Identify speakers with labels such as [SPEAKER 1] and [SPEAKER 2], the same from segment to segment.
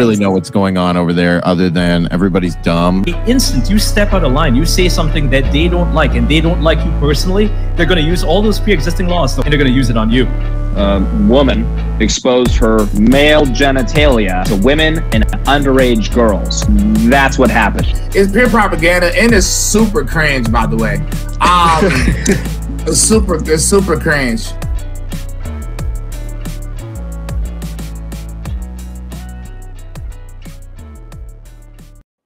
[SPEAKER 1] really know what's going on over there other than everybody's dumb.
[SPEAKER 2] The instant you step out of line, you say something that they don't like and they don't like you personally, they're going to use all those pre-existing laws and they're going to use it on you.
[SPEAKER 3] A woman exposed her male genitalia to women and underage girls. That's what happened.
[SPEAKER 4] It's pure propaganda and it's super cringe, by the way. Um, super, it's super cringe.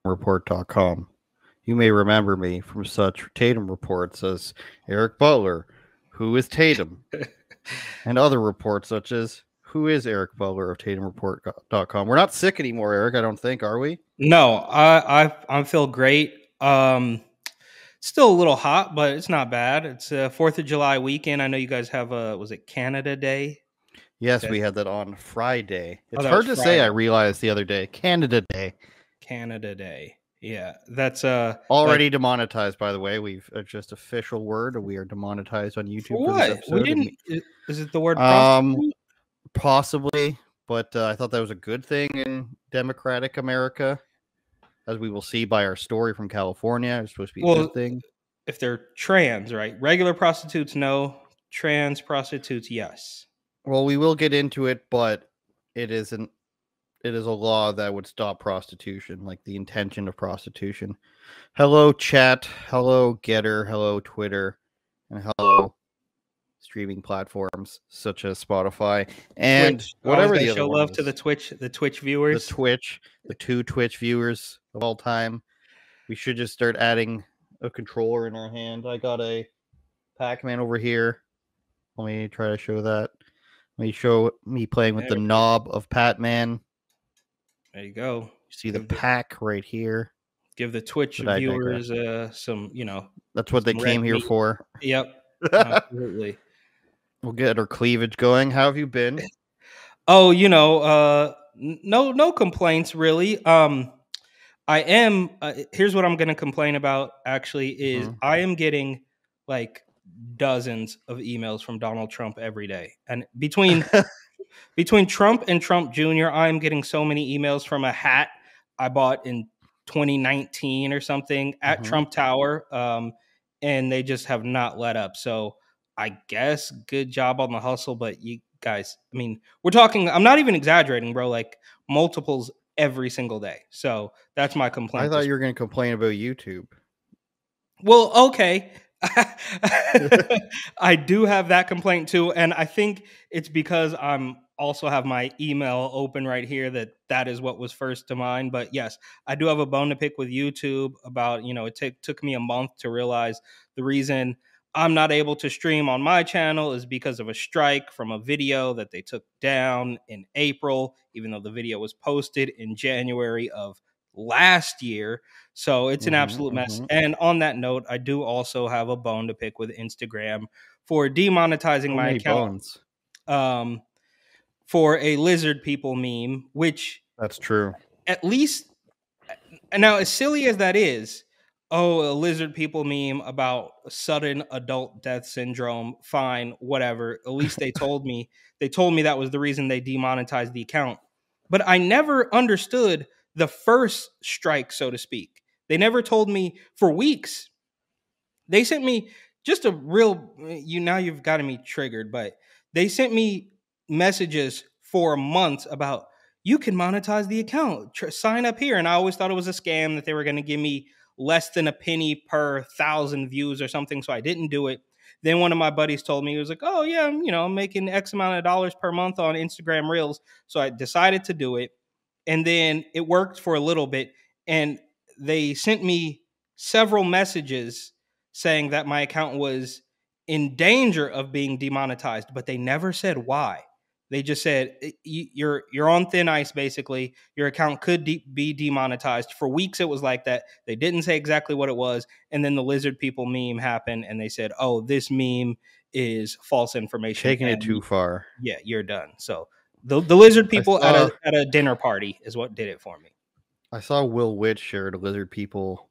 [SPEAKER 5] report.com. You may remember me from such Tatum reports as Eric Butler, who is Tatum, and other reports such as who is Eric Butler of TatumReport.com. We're not sick anymore, Eric. I don't think, are we?
[SPEAKER 6] No, I I I feel great. Um, still a little hot, but it's not bad. It's a Fourth of July weekend. I know you guys have a was it Canada Day?
[SPEAKER 5] Yes,
[SPEAKER 6] Okay.
[SPEAKER 5] we had that on Friday.
[SPEAKER 6] Oh,
[SPEAKER 5] It's
[SPEAKER 6] that
[SPEAKER 5] hard to
[SPEAKER 6] was
[SPEAKER 5] say. I realized the other day, Canada Day,
[SPEAKER 6] Canada Day. Yeah, that's uh
[SPEAKER 5] already demonetized. By the way, we've uh, just official word. We are demonetized on YouTube. for
[SPEAKER 6] what? We didn't. Is it the word?
[SPEAKER 5] Um,
[SPEAKER 6] prostitute?
[SPEAKER 5] Possibly, but uh, I thought that was a good thing in democratic America, as we will see by our story from California. It's supposed to be a good thing.
[SPEAKER 6] if they're trans, right? Regular prostitutes, no. Trans prostitutes, yes.
[SPEAKER 5] Well, we will get into it, but it isn't. It is a law that would stop prostitution, like the intention of prostitution. Hello, chat. Hello, GETTR. Hello, Twitter, and hello, streaming platforms such as Spotify and
[SPEAKER 6] Twitch, oh,
[SPEAKER 5] whatever
[SPEAKER 6] always
[SPEAKER 5] the
[SPEAKER 6] show love to the Twitch, the Twitch viewers, the.
[SPEAKER 5] Twitch, the two Twitch viewers of all time. We should just start adding a controller in our hand. I got a Pac-Man over here. Let me try to show that. Let me show me playing with
[SPEAKER 6] There
[SPEAKER 5] the knob of Pac-Man.
[SPEAKER 6] There you go.
[SPEAKER 5] You see the pack right here.
[SPEAKER 6] Give the Twitch viewers uh, some, you know.
[SPEAKER 5] That's what they came here
[SPEAKER 6] meat.
[SPEAKER 5] for.
[SPEAKER 6] Yep, absolutely.
[SPEAKER 5] we'll get our cleavage going. How have you been?
[SPEAKER 6] Oh, you know, uh no no complaints really. Um I am uh, here's what I'm going to complain about actually is
[SPEAKER 5] Mhm.
[SPEAKER 6] I am getting like dozens of emails from Donald Trump every day. And between between Trump and Trump Jr., I am getting so many emails from a hat I bought in 2019 or something at
[SPEAKER 5] Mhm.
[SPEAKER 6] Trump Tower um and they just have not let up. So I guess good job on the hustle, but you guys, I mean, we're talking, I'm not even exaggerating, bro, like multiples every single day. So that's my complaint.
[SPEAKER 5] I thought you were going to complain about YouTube.
[SPEAKER 6] well, okay. I do have that complaint too. And I think it's because I'm also have my email open right here that that is what was first to mind. But yes, I do have a bone to pick with YouTube about, you know, it took took me a month to realize the reason I'm not able to stream on my channel is because of a strike from a video that they took down in April, even though the video was posted in January of last year. So it's an
[SPEAKER 5] Mhm,
[SPEAKER 6] absolute mess.
[SPEAKER 5] mhm.
[SPEAKER 6] And on that note, I do also have a bone to pick with Instagram for demonetizing my account
[SPEAKER 5] bones.
[SPEAKER 6] um, for a lizard people meme, which
[SPEAKER 5] That's true.
[SPEAKER 6] at least now as silly as that is oh a lizard people meme about sudden adult death syndrome fine whatever at least they told me they told me that was the reason they demonetized the account but i never understood the first strike so to speak they never told me for weeks they sent me just a real you now you've gotten me triggered but they sent me messages for months about you can monetize the account. Tr- sign up here. And I always thought it was a scam that they were going to give me less than a penny per thousand views or something. So I didn't do it. Then one of my buddies told me, he was like, oh, yeah, I'm, you know, I'm making X amount of dollars per month on Instagram Reels. So I decided to do it. And then it worked for a little bit. And they sent me several messages saying that my account was in danger of being demonetized, but they never said why. They just said "Y- y- you're you're on thin ice. Basically, your account could de- be demonetized. For weeks, it was like that. They didn't say exactly what it was, and then the lizard people meme happened, and they said, "Oh, this meme is false information."
[SPEAKER 5] Taking it too far.
[SPEAKER 6] Yeah, you're done. So the the lizard people at a at a dinner party is what did it for me.
[SPEAKER 5] I saw Will Witt shared a lizard people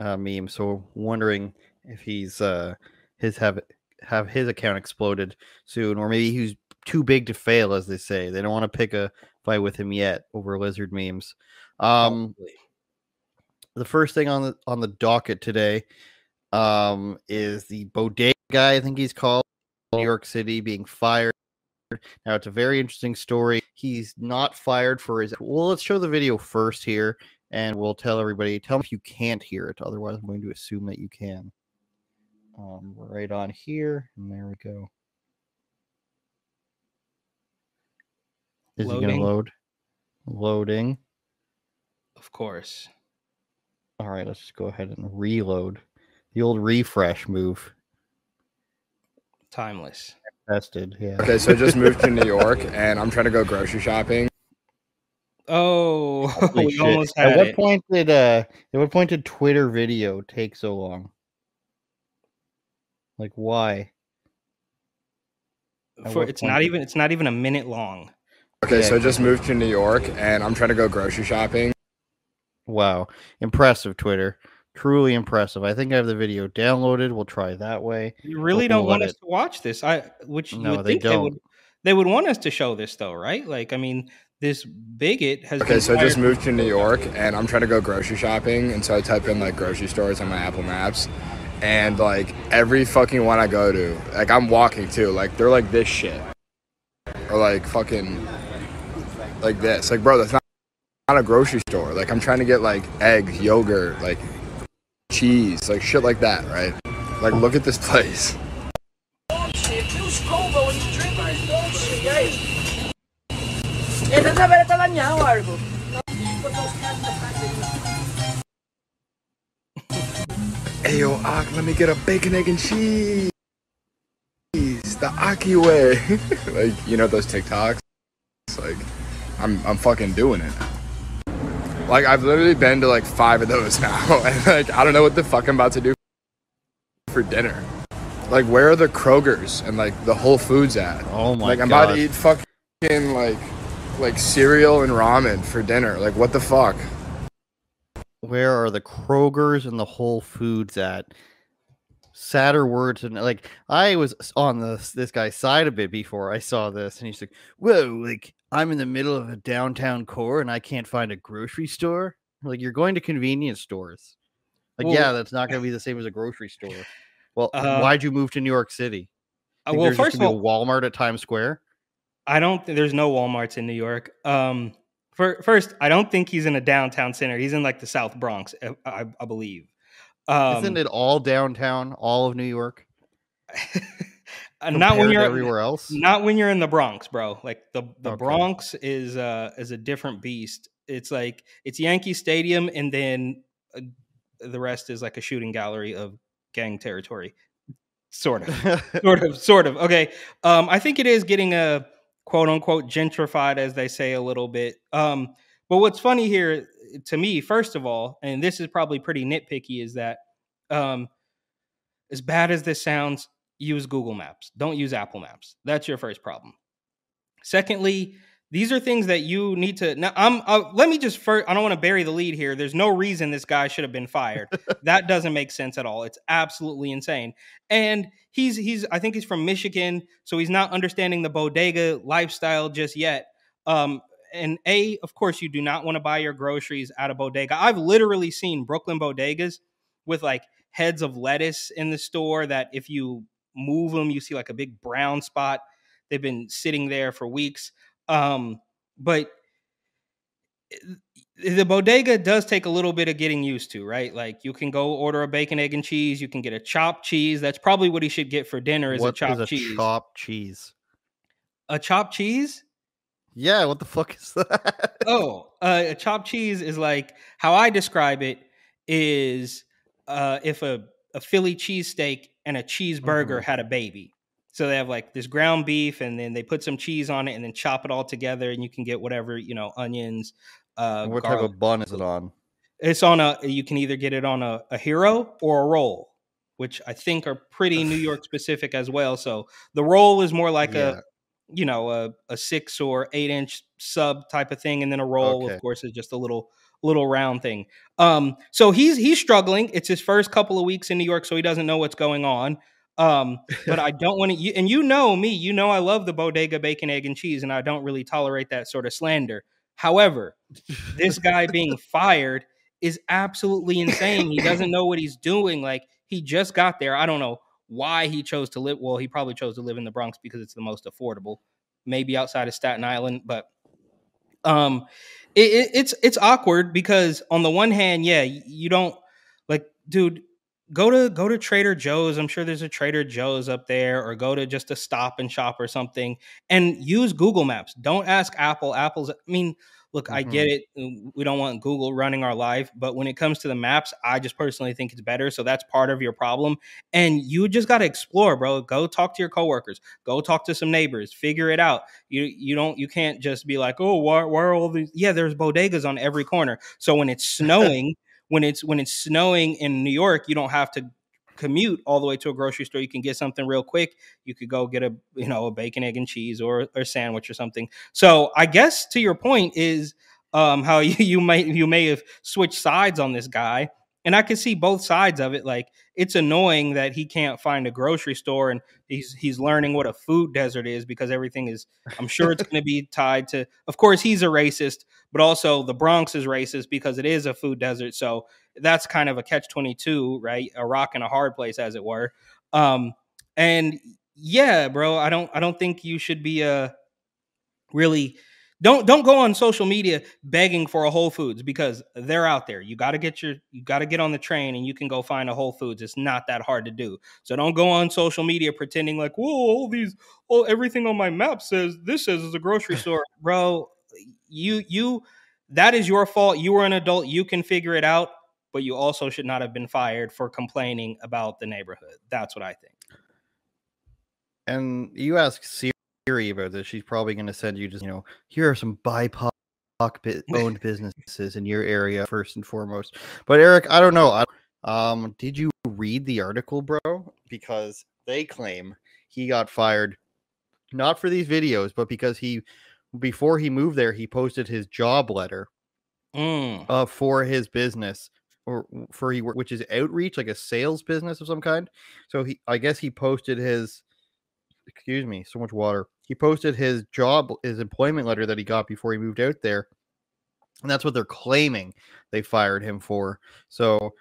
[SPEAKER 5] uh, meme, so wondering if he's uh his have have his account exploded soon, or maybe he's too big to fail, as they say. They don't want to pick a fight with him yet over lizard memes. Um, the first thing on the on the docket today um, is the bodega guy. I think he's called New York City being fired. Now it's a very interesting story. He's not fired for his. Well, let's show the video first here, and we'll tell everybody. Tell me if you can't hear it. Otherwise, I'm going to assume that you can. Um, right on here, and there we go. Is he
[SPEAKER 6] Loading.
[SPEAKER 5] going to load? Loading.
[SPEAKER 6] Of course.
[SPEAKER 5] All right, let's just go ahead and reload. The old refresh move.
[SPEAKER 6] Timeless.
[SPEAKER 5] Tested, yeah.
[SPEAKER 7] Okay, so I just moved to New York and I'm trying to go grocery shopping.
[SPEAKER 6] Oh,
[SPEAKER 5] Holy
[SPEAKER 6] we
[SPEAKER 5] shit.
[SPEAKER 6] almost
[SPEAKER 5] At what
[SPEAKER 6] it.
[SPEAKER 5] point did uh at what point did Twitter video take so long? Like why? at
[SPEAKER 6] For,
[SPEAKER 5] what
[SPEAKER 6] it's
[SPEAKER 5] point
[SPEAKER 6] not
[SPEAKER 5] did-
[SPEAKER 6] even it's not even a minute long.
[SPEAKER 7] Okay, so I just moved to New York and I'm trying to go grocery shopping.
[SPEAKER 5] Wow. Impressive, Twitter. Truly impressive. I think I have the video downloaded. We'll try that way.
[SPEAKER 6] You really
[SPEAKER 5] we'll
[SPEAKER 6] don't want
[SPEAKER 5] let
[SPEAKER 6] us to watch this. I which you
[SPEAKER 5] No,
[SPEAKER 6] would
[SPEAKER 5] they
[SPEAKER 6] think they would
[SPEAKER 5] don't.
[SPEAKER 6] they would want us to show this though, right? Like I mean, this bigot has
[SPEAKER 7] Okay,
[SPEAKER 6] been
[SPEAKER 7] so I just moved to New York and I'm trying to go grocery shopping. And so I type in like grocery stores on my Apple Maps. And like every fucking one I go to, like I'm walking too, like they're like this shit. Or like fucking like this. Like, bro, that's not, not a grocery store. Like I'm trying to get like eggs, yogurt, like cheese, like shit like that, right? Like look at this place.
[SPEAKER 8] Ito sa bereta niya, Wargo.
[SPEAKER 7] Hey yo, Ak, let me get a bacon, egg, and cheese. The Aki way. like, you know those TikToks? It's like, I'm I'm fucking doing it. Like I've literally been to like five of those now, and like I don't know what the fuck I'm about to do for dinner. Like, where are the Krogers and like the Whole Foods at?
[SPEAKER 5] Oh my god.
[SPEAKER 7] like I'm
[SPEAKER 5] god.
[SPEAKER 7] about to eat fucking like like cereal and ramen for dinner. Like, what the fuck?
[SPEAKER 5] Where are the Krogers and the Whole Foods at? Sadder words and like I was on this this guy's side a bit before I saw this, and he's like, "Whoa, like I'm in the middle of a downtown core and I can't find a grocery store." Like you're going to convenience stores. Like,
[SPEAKER 6] Well-
[SPEAKER 5] yeah, that's not going to be the same as a grocery store. Well,
[SPEAKER 6] Uh,
[SPEAKER 5] why'd you move to New York City?
[SPEAKER 6] Uh,
[SPEAKER 5] Think
[SPEAKER 6] well, first of all,
[SPEAKER 5] a Walmart at Times Square.
[SPEAKER 6] I don't. There's no WalMarts in New York. Um, for, first, I don't think he's in a downtown center. He's in like the South Bronx, I, I, I believe. Um,
[SPEAKER 5] Isn't it all downtown, all of New York?
[SPEAKER 6] uh, not when you're
[SPEAKER 5] everywhere else.
[SPEAKER 6] Not when you're in the Bronx, bro. Like the the
[SPEAKER 5] Okay.
[SPEAKER 6] Bronx is uh is a different beast. It's like it's Yankee Stadium, and then uh, the rest is like a shooting gallery of gang territory. Sort of, sort of, sort of. Okay. Um, I think it is getting a quote unquote gentrified, as they say, a little bit. Um, but what's funny here to me, first of all, and this is probably pretty nitpicky, is that um, as bad as this sounds, use Google Maps. Don't use Apple Maps. That's your first problem. Secondly, these are things that you need to. Now, I'm. Uh, let me just first. I don't want to bury the lead here. There's no reason this guy should have been fired. that doesn't make sense at all. It's absolutely insane. And he's he's. I think he's from Michigan, so he's not understanding the bodega lifestyle just yet. Um, and a, of course, you do not want to buy your groceries at a bodega. I've literally seen Brooklyn bodegas with like heads of lettuce in the store that if you move them, you see like a big brown spot. They've been sitting there for weeks. Um, but the bodega does take a little bit of getting used to, right? Like you can go order a bacon, egg, and cheese. You can get a chopped cheese. That's probably what he should get for dinner is
[SPEAKER 5] What
[SPEAKER 6] a chopped
[SPEAKER 5] a
[SPEAKER 6] cheese.
[SPEAKER 5] chopped cheese?
[SPEAKER 6] A chopped cheese?
[SPEAKER 5] Yeah, what the fuck is that?
[SPEAKER 6] oh, uh, a chopped cheese is like how I describe it is uh, if a, a Philly cheesesteak and a cheeseburger
[SPEAKER 5] Mhm.
[SPEAKER 6] had a baby. So they have like this ground beef and then they put some cheese on it and then chop it all together and you can get whatever, you know, onions. Uh,
[SPEAKER 5] what type of bun is it on?
[SPEAKER 6] It's on a, you can either get it on a, a hero or a roll, which I think are pretty New York specific as well. So the roll is more like
[SPEAKER 5] Yeah.
[SPEAKER 6] a, you know, a, a six or eight inch sub type of thing. And then a roll,
[SPEAKER 5] Okay.
[SPEAKER 6] of course, is just a little, little round thing. Um, so he's, he's struggling. It's his first couple of weeks in New York, so he doesn't know what's going on. Um, but I don't want to. And you know me, you know I love the bodega bacon, egg, and cheese, and I don't really tolerate that sort of slander. However, this guy being fired is absolutely insane. He doesn't know what he's doing. Like he just got there. I don't know why he chose to live. Well, he probably chose to live in the Bronx because it's the most affordable, maybe outside of Staten Island. But um, it, it, it's it's awkward because on the one hand, yeah, you don't like, dude. Go to go to Trader Joe's. I'm sure there's a Trader Joe's up there, or go to just a Stop and Shop or something, and use Google Maps. Don't ask Apple. Apple's. I mean, look, I get
[SPEAKER 5] Mm-hmm.
[SPEAKER 6] it. We don't want Google running our life, but when it comes to the maps, I just personally think it's better. So that's part of your problem. And you just got to explore, bro. Go talk to your coworkers. Go talk to some neighbors. Figure it out. You you don't you can't just be like, oh, why, why are all these? Yeah, there's bodegas on every corner. So when it's snowing, when it's when it's snowing in New York, you don't have to commute all the way to a grocery store. You can get something real quick. You could go get a you know a bacon, egg, and cheese or or sandwich or something. So I guess to your point is um, how you, you may you may have switched sides on this guy, and I can see both sides of it. Like it's annoying that he can't find a grocery store, and he's he's learning what a food desert is because everything is. I'm sure it's going to be tied to. Of course, he's a racist, but also the Bronx is racist because it is a food desert. So that's kind of a catch twenty two, right? A rock and a hard place, as it were. Um, and yeah, bro, I don't I don't think you should be uh really don't don't go on social media begging for a Whole Foods because they're out there. You got to get your you got to get on the train and you can go find a Whole Foods. It's not that hard to do. So don't go on social media pretending like, "Whoa, all these oh everything on my map says this says is a grocery store." Bro, you you that is your fault. You were an adult. You can figure it out, but you also should not have been fired for complaining about the neighborhood. That's what I think.
[SPEAKER 5] And you ask Siri about this, she's probably going to send you just, you know, here are some BIPOC bi- owned businesses in your area first and foremost. But Eric, I don't know. I, um, did you read the article, bro? Because they claim he got fired not for these videos, but because he before he moved there, he posted his job letter
[SPEAKER 6] Mm.
[SPEAKER 5] uh, for his business or for he which is outreach like a sales business of some kind. So he i guess he posted his excuse me so much water. He posted his job his employment letter that he got before he moved out there and that's what they're claiming they fired him for. So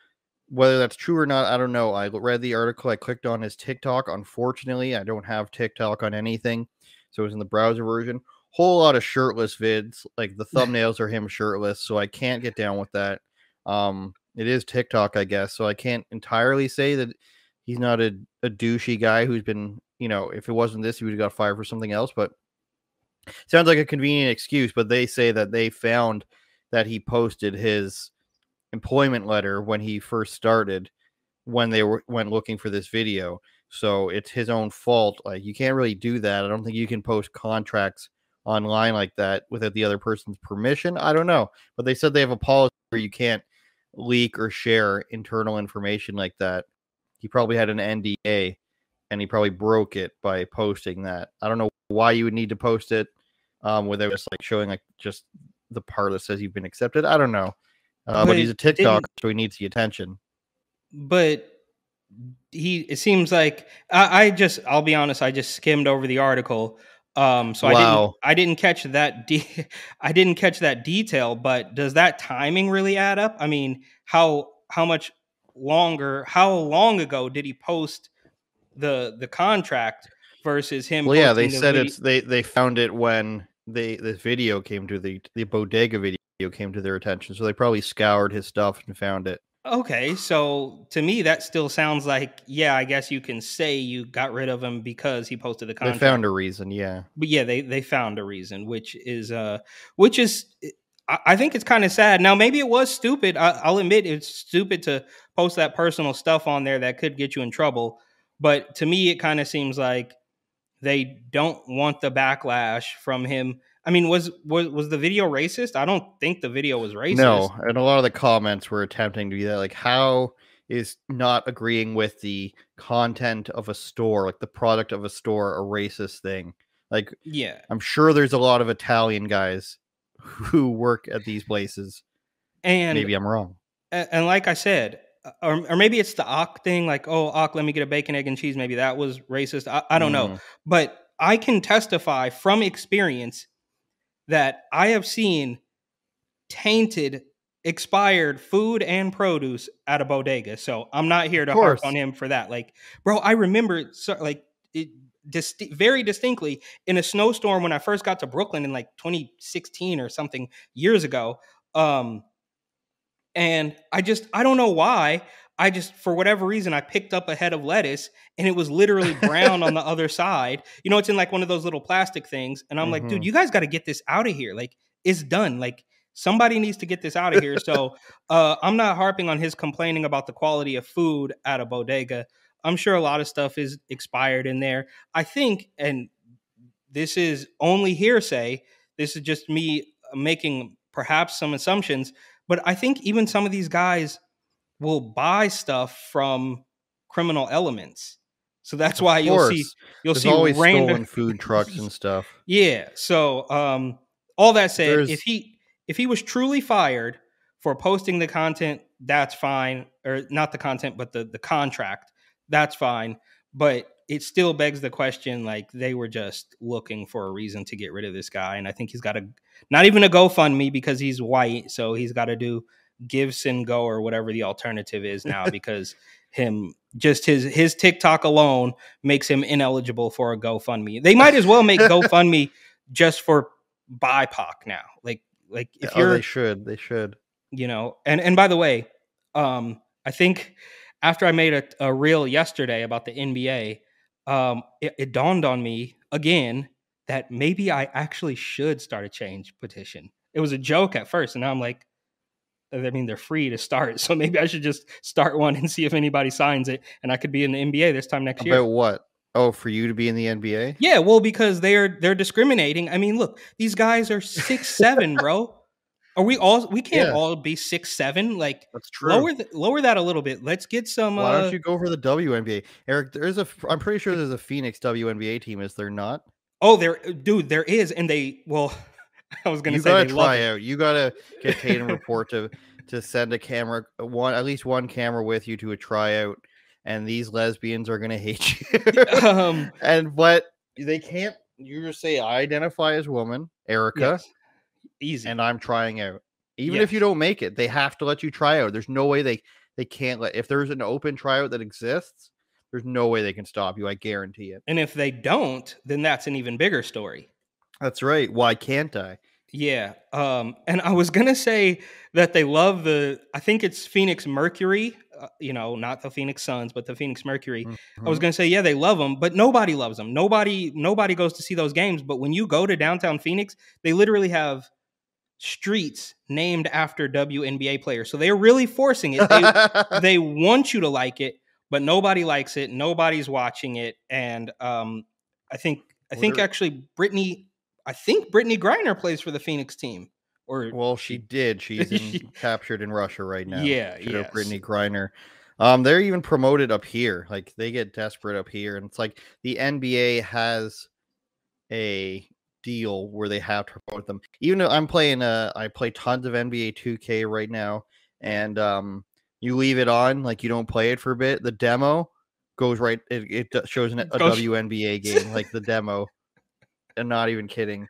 [SPEAKER 5] whether that's true or not i don't know. I read the article i clicked on his tiktok. Unfortunately i don't have tiktok on anything so it was in the browser version. Whole lot of shirtless vids like the thumbnails are him shirtless so i can't get down with that. Um it is tiktok i guess so i can't entirely say that he's not a, a douchey guy who's been you know if it wasn't this he would have got fired for something else but sounds like a convenient excuse but they say that they found that he posted his employment letter when he first started when they were went looking for this video so it's his own fault like you can't really do that i don't think you can post contracts online like that without the other person's permission i don't know but they said they have a policy where you can't leak or share internal information like that he probably had an nda and he probably broke it by posting that i don't know why you would need to post it um without just like showing like just the part that says you've been accepted i don't know uh, but,
[SPEAKER 6] But
[SPEAKER 5] he's a tiktok so he needs the attention
[SPEAKER 6] but he it seems like I, I just I'll be honest, I just skimmed over the article. Um so I didn't I didn't catch that de- I didn't catch that detail, but does that timing really add up? I mean, how how much longer how long ago did he post the the contract versus him
[SPEAKER 5] well yeah they
[SPEAKER 6] the
[SPEAKER 5] said
[SPEAKER 6] video-
[SPEAKER 5] it's they they found it when they this video came to the the bodega video came to their attention so they probably scoured his stuff and found it
[SPEAKER 6] Okay, so to me that still sounds like yeah, I guess you can say you got rid of him because he posted the
[SPEAKER 5] content.
[SPEAKER 6] they
[SPEAKER 5] found a reason yeah
[SPEAKER 6] but yeah, they they found a reason, which is uh, which is I, I think it's kind of sad. Now maybe it was stupid. I, I'll admit it's stupid to post that personal stuff on there that could get you in trouble. But to me, it kind of seems like they don't want the backlash from him. I mean, was was was the video racist? I don't think the video was racist.
[SPEAKER 5] No, and a lot of the comments were attempting to be that like how is not agreeing with the content of a store, like the product of a store, a racist thing. Like
[SPEAKER 6] Yeah.
[SPEAKER 5] I'm sure there's a lot of Italian guys who work at these places.
[SPEAKER 6] And
[SPEAKER 5] Maybe I'm wrong.
[SPEAKER 6] And like I said, or, or maybe it's the Ock thing, like, oh, Ock, let me get a bacon, egg, and cheese. Maybe that was racist. I, I don't know.
[SPEAKER 5] Mm.
[SPEAKER 6] But I can testify from experience that I have seen tainted, expired food and produce at a bodega. So I'm not here to harp on him for that. Like, bro, I remember so, like it disti- very distinctly in a snowstorm when I first got to Brooklyn in like 2016 or something years ago. Um, and I just I don't know why. I just for whatever reason I picked up a head of lettuce and it was literally brown on the other side. You know, it's in like one of those little plastic things, and I'm like, dude,
[SPEAKER 5] Mhm.
[SPEAKER 6] you guys got to get this out of here. Like, it's done. Like somebody needs to get this out of here. So uh, I'm not harping on his complaining about the quality of food at a bodega. I'm sure a lot of stuff is expired in there. I think, and this is only hearsay. This is just me making perhaps some assumptions, but I think even some of these guys will buy stuff from criminal elements. So that's
[SPEAKER 5] Of
[SPEAKER 6] why you'll see you'll
[SPEAKER 5] There's
[SPEAKER 6] see
[SPEAKER 5] always
[SPEAKER 6] random
[SPEAKER 5] stolen food trucks and stuff.
[SPEAKER 6] yeah. So um all that said,
[SPEAKER 5] There's-
[SPEAKER 6] if he if he was truly fired for posting the content, that's fine. Or not the content, but the the contract, that's fine. But it still begs the question like they were just looking for a reason to get rid of this guy. And I think he's got a not even a GoFundMe because he's white, so he's got to do GiveSendGo or whatever the alternative is now because him just his his TikTok alone makes him ineligible for a GoFundMe. They might as well make GoFundMe just for BIPOC now. Like like if
[SPEAKER 5] oh,
[SPEAKER 6] you're
[SPEAKER 5] they should. They should.
[SPEAKER 6] you know and and by the way um i think after i made a, a reel yesterday about the nba um it, it dawned on me again that maybe i actually should start a change petition it was a joke at first and now i'm like i mean they're free to start so maybe i should just start one and see if anybody signs it and i could be in the nba this time next year
[SPEAKER 5] About what? Oh, for you to be in the NBA?
[SPEAKER 6] yeah well because they're they're discriminating i mean look these guys are six seven bro are we all we can't
[SPEAKER 5] Yeah.
[SPEAKER 6] all be six seven like
[SPEAKER 5] That's true.
[SPEAKER 6] lower th- lower that a little bit. Let's get some.
[SPEAKER 5] Why
[SPEAKER 6] uh,
[SPEAKER 5] don't you go for the WNBA? Eric, there's a. I'm pretty sure there's a Phoenix WNBA team. Is there not?
[SPEAKER 6] Oh, there, dude, there is, and they. Well, I was gonna
[SPEAKER 5] you
[SPEAKER 6] say
[SPEAKER 5] gotta try out. You gotta get Tatum Report to to send a camera, one at least one camera with you to a tryout, and these lesbians are gonna hate you.
[SPEAKER 6] Um,
[SPEAKER 5] and but they can't. You just say I identify as woman, Erica,
[SPEAKER 6] yes. easy.
[SPEAKER 5] and I'm trying out. Even if you don't make it, they have to let you try out. There's no way they they can't let. If there's an open tryout that exists, there's no way they can stop you. I guarantee it.
[SPEAKER 6] and if they don't, then that's an even bigger story.
[SPEAKER 5] That's right. Why can't I?
[SPEAKER 6] Yeah. Um, and I was gonna say that they love the. I think it's Phoenix Mercury. Uh, you know, not the Phoenix Suns, but the Phoenix Mercury. I was
[SPEAKER 5] Mhm.
[SPEAKER 6] gonna say, yeah, they love them, but nobody loves them. Nobody, nobody goes to see those games. But when you go to downtown Phoenix, they literally have streets named after WNBA players. So they're really forcing it. They, they want you to like it, but nobody likes it. Nobody's watching it, and um, I think I think actually Brittney, I think Brittney Griner plays for the Phoenix team. Or
[SPEAKER 5] Well, she did. She's in, captured in Russia right now.
[SPEAKER 6] Yeah, yes.
[SPEAKER 5] Brittney Griner. Um, they're even promoted up here. Like they get desperate up here, and it's like the NBA has a deal where they have to promote them. Even though I'm playing, uh, I play tons of NBA 2K right now, and um, you leave it on, like you don't play it for a bit. The demo goes right. It, it shows an, a WNBA game, like the demo. And not even kidding.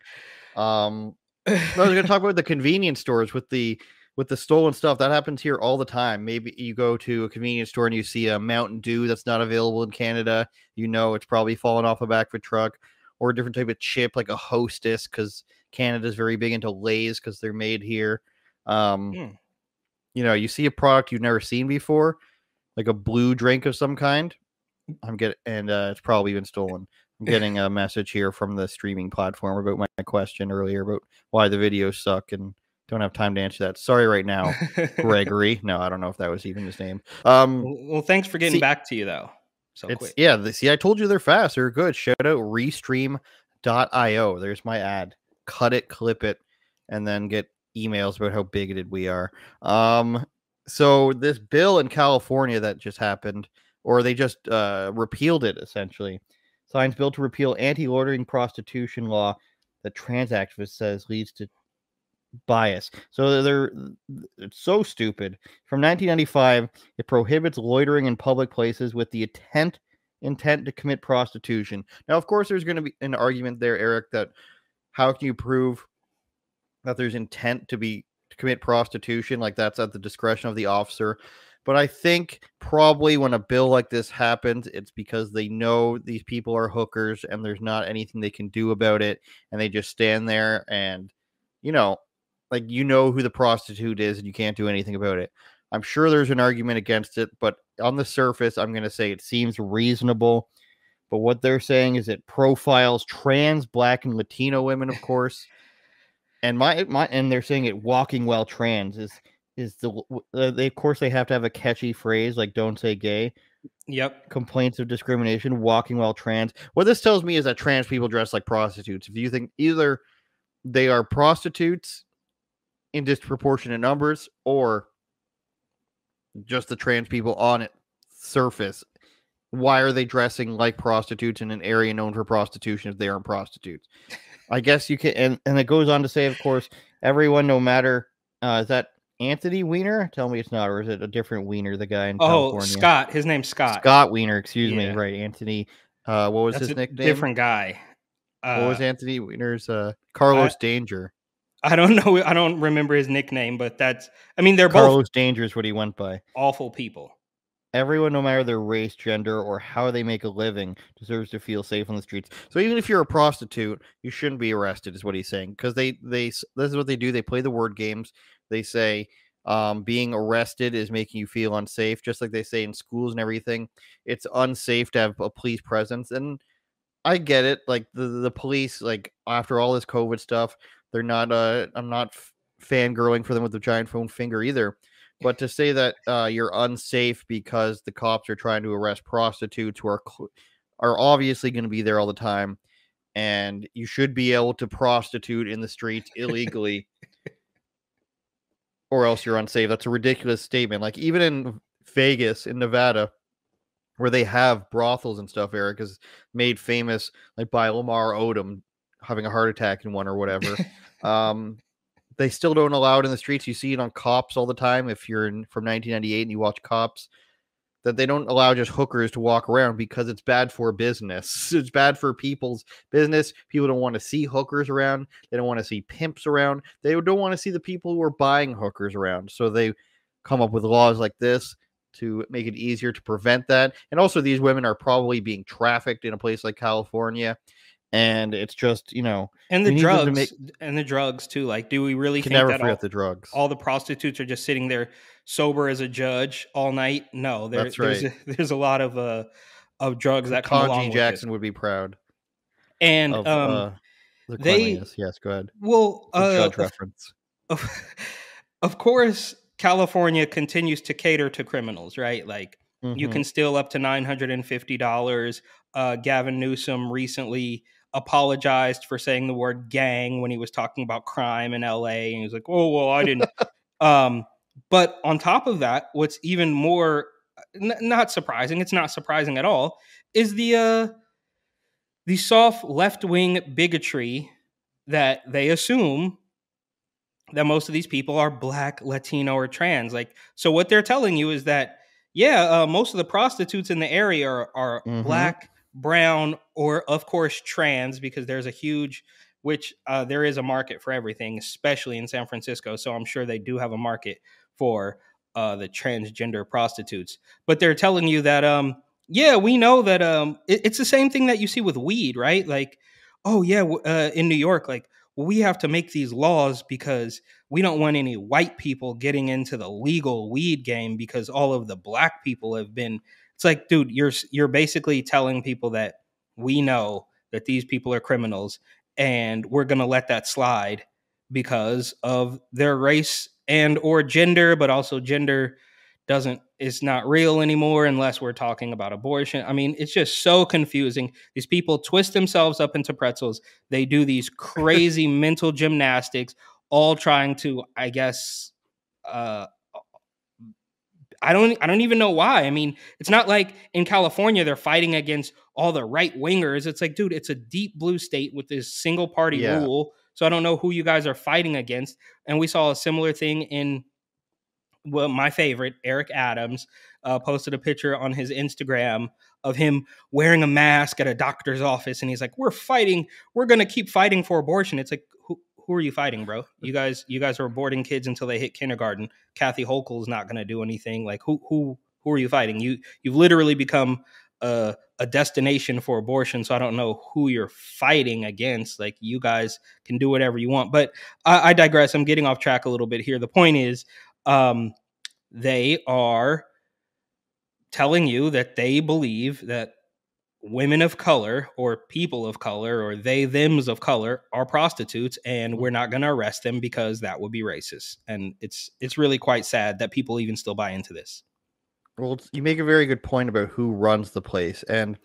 [SPEAKER 5] Um, I was going to talk about the convenience stores with the with the stolen stuff. That happens here all the time. Maybe you go to a convenience store and you see a Mountain Dew that's not available in Canada. You know it's probably fallen off a back of a truck, or a different type of chip like a Hostess because Canada's very big into Lay's because they're made here. Um,
[SPEAKER 6] Hmm.
[SPEAKER 5] You know, you see a product you've never seen before, like a blue drink of some kind. I'm getting, and uh, it's probably been stolen. Getting a message here from the streaming platform about my question earlier about why the videos suck and don't have time to answer that. Sorry right now, Gregory. no, I don't know if that was even his name. Um,
[SPEAKER 6] well, well, thanks for getting
[SPEAKER 5] See-
[SPEAKER 6] back to you though. So
[SPEAKER 5] it's
[SPEAKER 6] quick.
[SPEAKER 5] yeah. The, see, I told you they're fast. They're good. Shout out Restream.io. There's my ad. Cut it, clip it, and then get emails about how bigoted we are. Um, so this bill in California that just happened, or they just uh, repealed it essentially. Signs bill to repeal anti-loitering prostitution law that trans activist says leads to bias. So they're it's so stupid. From 1995, it prohibits loitering in public places with the intent intent to commit prostitution. Now, of course, there's going to be an argument there, Eric, that how can you prove that there's intent to be to commit prostitution? Like that's at the discretion of the officer. But I think probably when a bill like this happens, it's because they know these people are hookers and there's not anything they can do about it. And they just stand there and, you know, like you know who the prostitute is and you can't do anything about it. I'm sure there's an argument against it, but on the surface, I'm going to say it seems reasonable. But what they're saying is it profiles trans, black, and Latino women, of course. And my my and they're saying it walking while trans is is the uh, they of course they have to have a catchy phrase like don't say gay.
[SPEAKER 6] Yep.
[SPEAKER 5] Complaints of discrimination, walking while trans. What this tells me is that trans people dress like prostitutes. If you think either they are prostitutes in disproportionate numbers or just the trans people on it surface why are they dressing like prostitutes in an area known for prostitution if they aren't prostitutes i guess you can and, and it goes on to say of course everyone no matter uh is that anthony weiner tell me it's not or is it a different weiner the guy in
[SPEAKER 6] Oh,
[SPEAKER 5] california
[SPEAKER 6] Scott. His name's Scott.
[SPEAKER 5] scott wiener excuse me right anthony uh what was
[SPEAKER 6] That's
[SPEAKER 5] his
[SPEAKER 6] a
[SPEAKER 5] nickname
[SPEAKER 6] different guy.
[SPEAKER 5] what was
[SPEAKER 6] Uh,
[SPEAKER 5] anthony weiner's uh carlos danger
[SPEAKER 6] I don't know. I don't remember his nickname, but that's. I mean, they're
[SPEAKER 5] carlos
[SPEAKER 6] both Carlos
[SPEAKER 5] danger is what he went by
[SPEAKER 6] awful people.
[SPEAKER 5] Everyone, no matter their race, gender, or how they make a living, deserves to feel safe on the streets. So even if you're a prostitute, you shouldn't be arrested, is what he's saying. Because they, they, this is what they do. They play the word games. They say um, being arrested is making you feel unsafe, just like they say in schools and everything. It's unsafe to have a police presence, and I get it. Like the the police, like after all this COVID stuff, they're not. Uh, I'm not f- fangirling for them with the giant phone finger either. But to say that uh, you're unsafe because the cops are trying to arrest prostitutes who are cl- are obviously going to be there all the time, and you should be able to prostitute in the streets illegally, or else you're unsafe. That's a ridiculous statement. Like even in Vegas, in Nevada, where they have brothels and stuff, Eric is made famous like by Lamar Odom having a heart attack in one or whatever. um, they still don't allow it in the streets. You see it on Cops all the time. If you're in, from 1998 and you watch Cops, that they don't allow just hookers to walk around because it's bad for business. It's bad for people's business. People don't want to see hookers around. They don't want to see pimps around. They don't want to see the people who are buying hookers around. So they come up with laws like this to make it easier to prevent that. And also, these women are probably being trafficked in a place like California. And it's just, you know,
[SPEAKER 6] And the
[SPEAKER 5] we need them to
[SPEAKER 6] drugs,
[SPEAKER 5] make-
[SPEAKER 6] and the drugs too. Like, do we really
[SPEAKER 5] can
[SPEAKER 6] think
[SPEAKER 5] never
[SPEAKER 6] that
[SPEAKER 5] forget
[SPEAKER 6] all,
[SPEAKER 5] the drugs.
[SPEAKER 6] all the prostitutes are just sitting there sober as a judge all night? No, there,
[SPEAKER 5] That's
[SPEAKER 6] there's
[SPEAKER 5] right.
[SPEAKER 6] a, there's a lot of uh of drugs that come along
[SPEAKER 5] Jackson would be proud
[SPEAKER 6] And
[SPEAKER 5] of
[SPEAKER 6] um,
[SPEAKER 5] uh, the
[SPEAKER 6] they-
[SPEAKER 5] Yes, go ahead.
[SPEAKER 6] well, uh,
[SPEAKER 5] judge
[SPEAKER 6] of,
[SPEAKER 5] reference.
[SPEAKER 6] of, of course, California continues to cater to criminals, right? Like you
[SPEAKER 5] Mhm.
[SPEAKER 6] can steal up to nine hundred and fifty dollars. Uh, Gavin Newsom recently apologized for saying the word gang when he was talking about crime in L.A. and he was like, "Oh well, I didn't." um, but on top of that, what's even more n- not surprising, it's not surprising at all, is the uh, the soft left wing bigotry that they assume that most of these people are black, Latino, or trans. Like, so what they're telling you is that, yeah, uh, most of the prostitutes in the area are, are
[SPEAKER 5] Mhm.
[SPEAKER 6] black, brown, or of course trans, because there's a huge, which uh, there is a market for everything, especially in San Francisco. So I'm sure they do have a market for uh, the transgender prostitutes. But they're telling you that, um, yeah, we know that um, it- it's the same thing that you see with weed, right? Like, oh yeah, uh, in New York, like we have to make these laws because we don't want any white people getting into the legal weed game because all of the black people have been. It's like, dude, you're you're basically telling people that we know that these people are criminals and we're gonna let that slide because of their race and or gender, but also gender doesn't is not real anymore unless we're talking about abortion. I mean, it's just so confusing. These people twist themselves up into pretzels. They do these crazy mental gymnastics, all trying to, I guess, uh, I don't, I don't even know why. I mean, it's not like in California they're fighting against all the right wingers. It's like, dude, it's a deep blue state with this single party
[SPEAKER 5] Yeah.
[SPEAKER 6] rule. So I don't know who you guys are fighting against. And we saw a similar thing in well, my favorite, Eric Adams, uh, posted a picture on his Instagram of him wearing a mask at a doctor's office, and he's like, "We're fighting. We're gonna keep fighting for abortion." It's like, who, who are you fighting, bro? You guys, you guys are aborting kids until they hit kindergarten. Kathy Hochul is not gonna do anything. Like, who, who, who are you fighting? You, you've literally become a, a destination for abortion. So I don't know who you're fighting against. Like, you guys can do whatever you want. But I, I digress. I'm getting off track a little bit here. The point is, um, they are telling you that they believe that women of color or people of color or they thems of color are prostitutes and we're not going to arrest them because that would be racist and it's it's really quite sad that people even still buy into this
[SPEAKER 5] Well, you make a very good point about who runs the place, and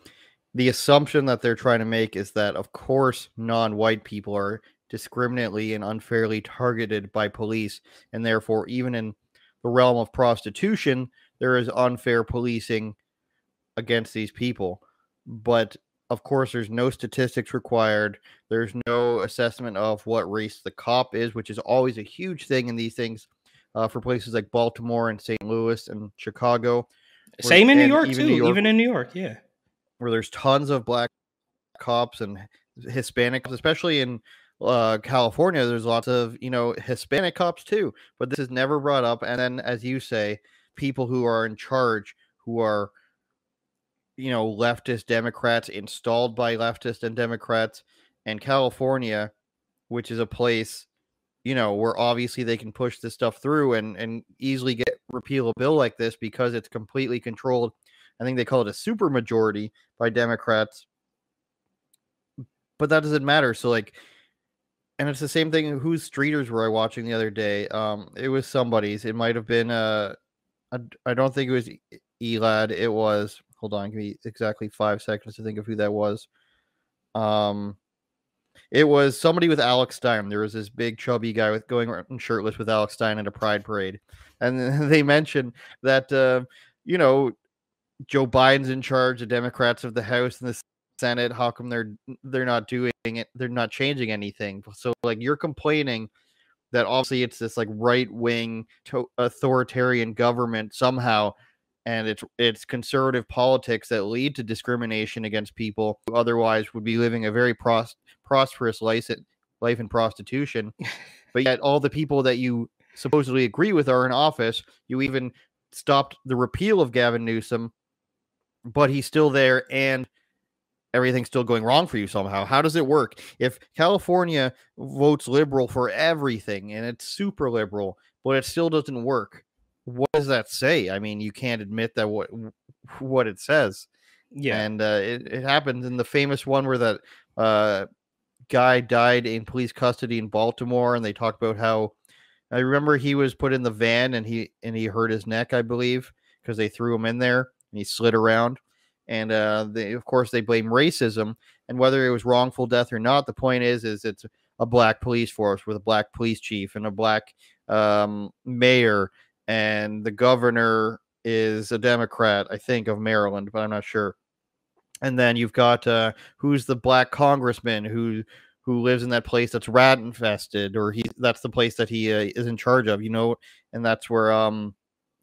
[SPEAKER 5] the assumption that they're trying to make is that, of course, non-white people are discriminately and unfairly targeted by police, and therefore, even in the realm of prostitution, there is unfair policing against these people. But of course, there's no statistics required. There's no assessment of what race the cop is, which is always a huge thing in these things uh, for places like Baltimore and St. Louis and Chicago. where-
[SPEAKER 6] same in new york
[SPEAKER 5] even
[SPEAKER 6] too
[SPEAKER 5] New York,
[SPEAKER 6] even in new york yeah
[SPEAKER 5] where there's tons of black cops and Hispanic, cops, especially in uh, California. There's lots of you know Hispanic cops too, but this is never brought up. And then, as you say, people who are in charge, who are you know leftist Democrats installed by leftist and Democrats, and California, which is a place you know where obviously they can push this stuff through and and easily get repeal a bill like this because it's completely controlled. I think they call it a super majority by Democrats. But that doesn't matter. So like and it's the same thing. Whose streeters were I watching the other day? Um, it was somebody's. It might have been uh, I I don't think it was Elad. It was. Hold on, give me exactly five seconds to think of who that was. Um, it was somebody with Alex Stein. There was this big chubby guy with going shirtless with Alex Stein at a pride parade, and they mentioned that uh, you know Joe Biden's in charge, the Democrats of the House and the Senate. How come they're they're not doing it? They're not changing anything. So like you're complaining that obviously it's this like right wing to- authoritarian government somehow, and it's it's conservative politics that lead to discrimination against people who otherwise would be living a very pros- prosperous life life in prostitution. but yet all the people that you supposedly agree with are in office. You even stopped the repeal of Gavin Newsom, but he's still there and everything's still going wrong for you somehow. How does it work? If California votes liberal for everything and it's super liberal, but it still doesn't work, what does that say? I mean, you can't admit that what what it says.
[SPEAKER 6] yeah
[SPEAKER 5] And uh, it, it happens in the famous one where that uh, guy died in police custody in Baltimore, and they talked about how I remember he was put in the van and he and he hurt his neck, I believe, because they threw him in there and he slid around. And uh, they, of course, they blame racism and whether it was wrongful death or not. The point is, is it's a black police force with a black police chief and a black um, mayor, and the governor is a Democrat, I think, of Maryland, but I'm not sure. And then you've got uh, who's the black congressman who who lives in that place that's rat infested, or he that's the place that he uh, is in charge of, you know, and that's where um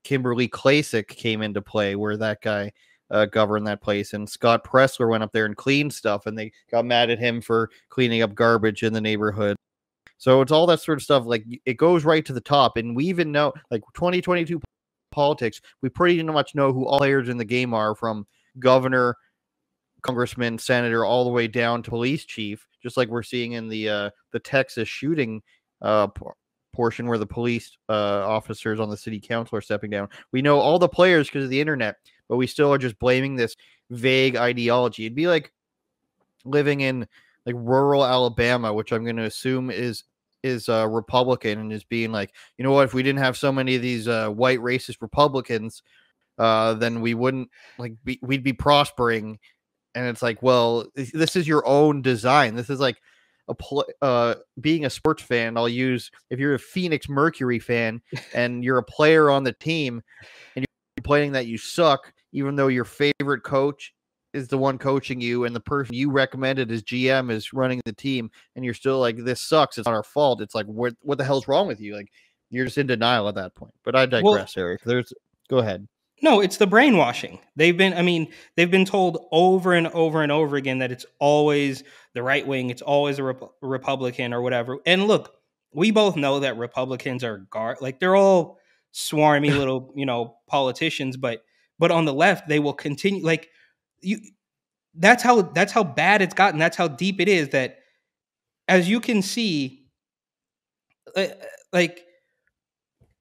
[SPEAKER 5] Kimberly Klacik came into play, where that guy uh, governed that place, and Scott Presler went up there and cleaned stuff, and they got mad at him for cleaning up garbage in the neighborhood. So it's all that sort of stuff. Like it goes right to the top, and we even know like 2022 politics. We pretty much know who all players in the game are, from governor, congressman, senator, all the way down to police chief. Just like we're seeing in the uh, the Texas shooting uh, por- portion, where the police uh, officers on the city council are stepping down. We know all the players because of the internet, but we still are just blaming this vague ideology. It'd be like living in like rural Alabama, which I'm going to assume is is uh, Republican, and is being like, you know what? If we didn't have so many of these uh, white racist Republicans, uh, then we wouldn't like be, we'd be prospering. And it's like, well, this- is your own design. This is like a pl- uh, being a sports fan. I'll use if you're a Phoenix Mercury fan and you're a player on the team and you're complaining that you suck, even though your favorite coach is the one coaching you and the person you recommended as GM is running the team and you're still like this sucks. It's not our fault. It's like what what the hell's wrong with you? Like you're just in denial at that point. But I digress Eric. There's go ahead.
[SPEAKER 6] No, it's the brainwashing. They've been, I mean, they've been told over and over and over again that it's always the right wing, it's always a Rep- Republican or whatever. And look, we both know that Republicans are guard, like they're all swarmy little, you know, politicians, but but on the left, they will continue like you that's how that's how bad it's gotten. That's how deep it is that as you can see uh, like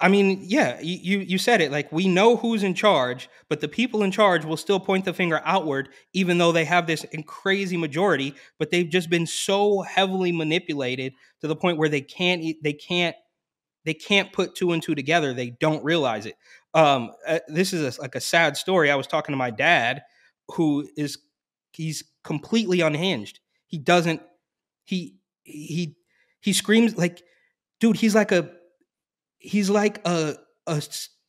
[SPEAKER 6] I mean, yeah, you, you said it. Like we know who's in charge, but the people in charge will still point the finger outward, even though they have this crazy majority. But they've just been so heavily manipulated to the point where they can't they can't they can't put two and two together. They don't realize it. Um, uh, this is a, like a sad story. I was talking to my dad, who is he's completely unhinged. He doesn't he he he screams like, dude. He's like a he's like a a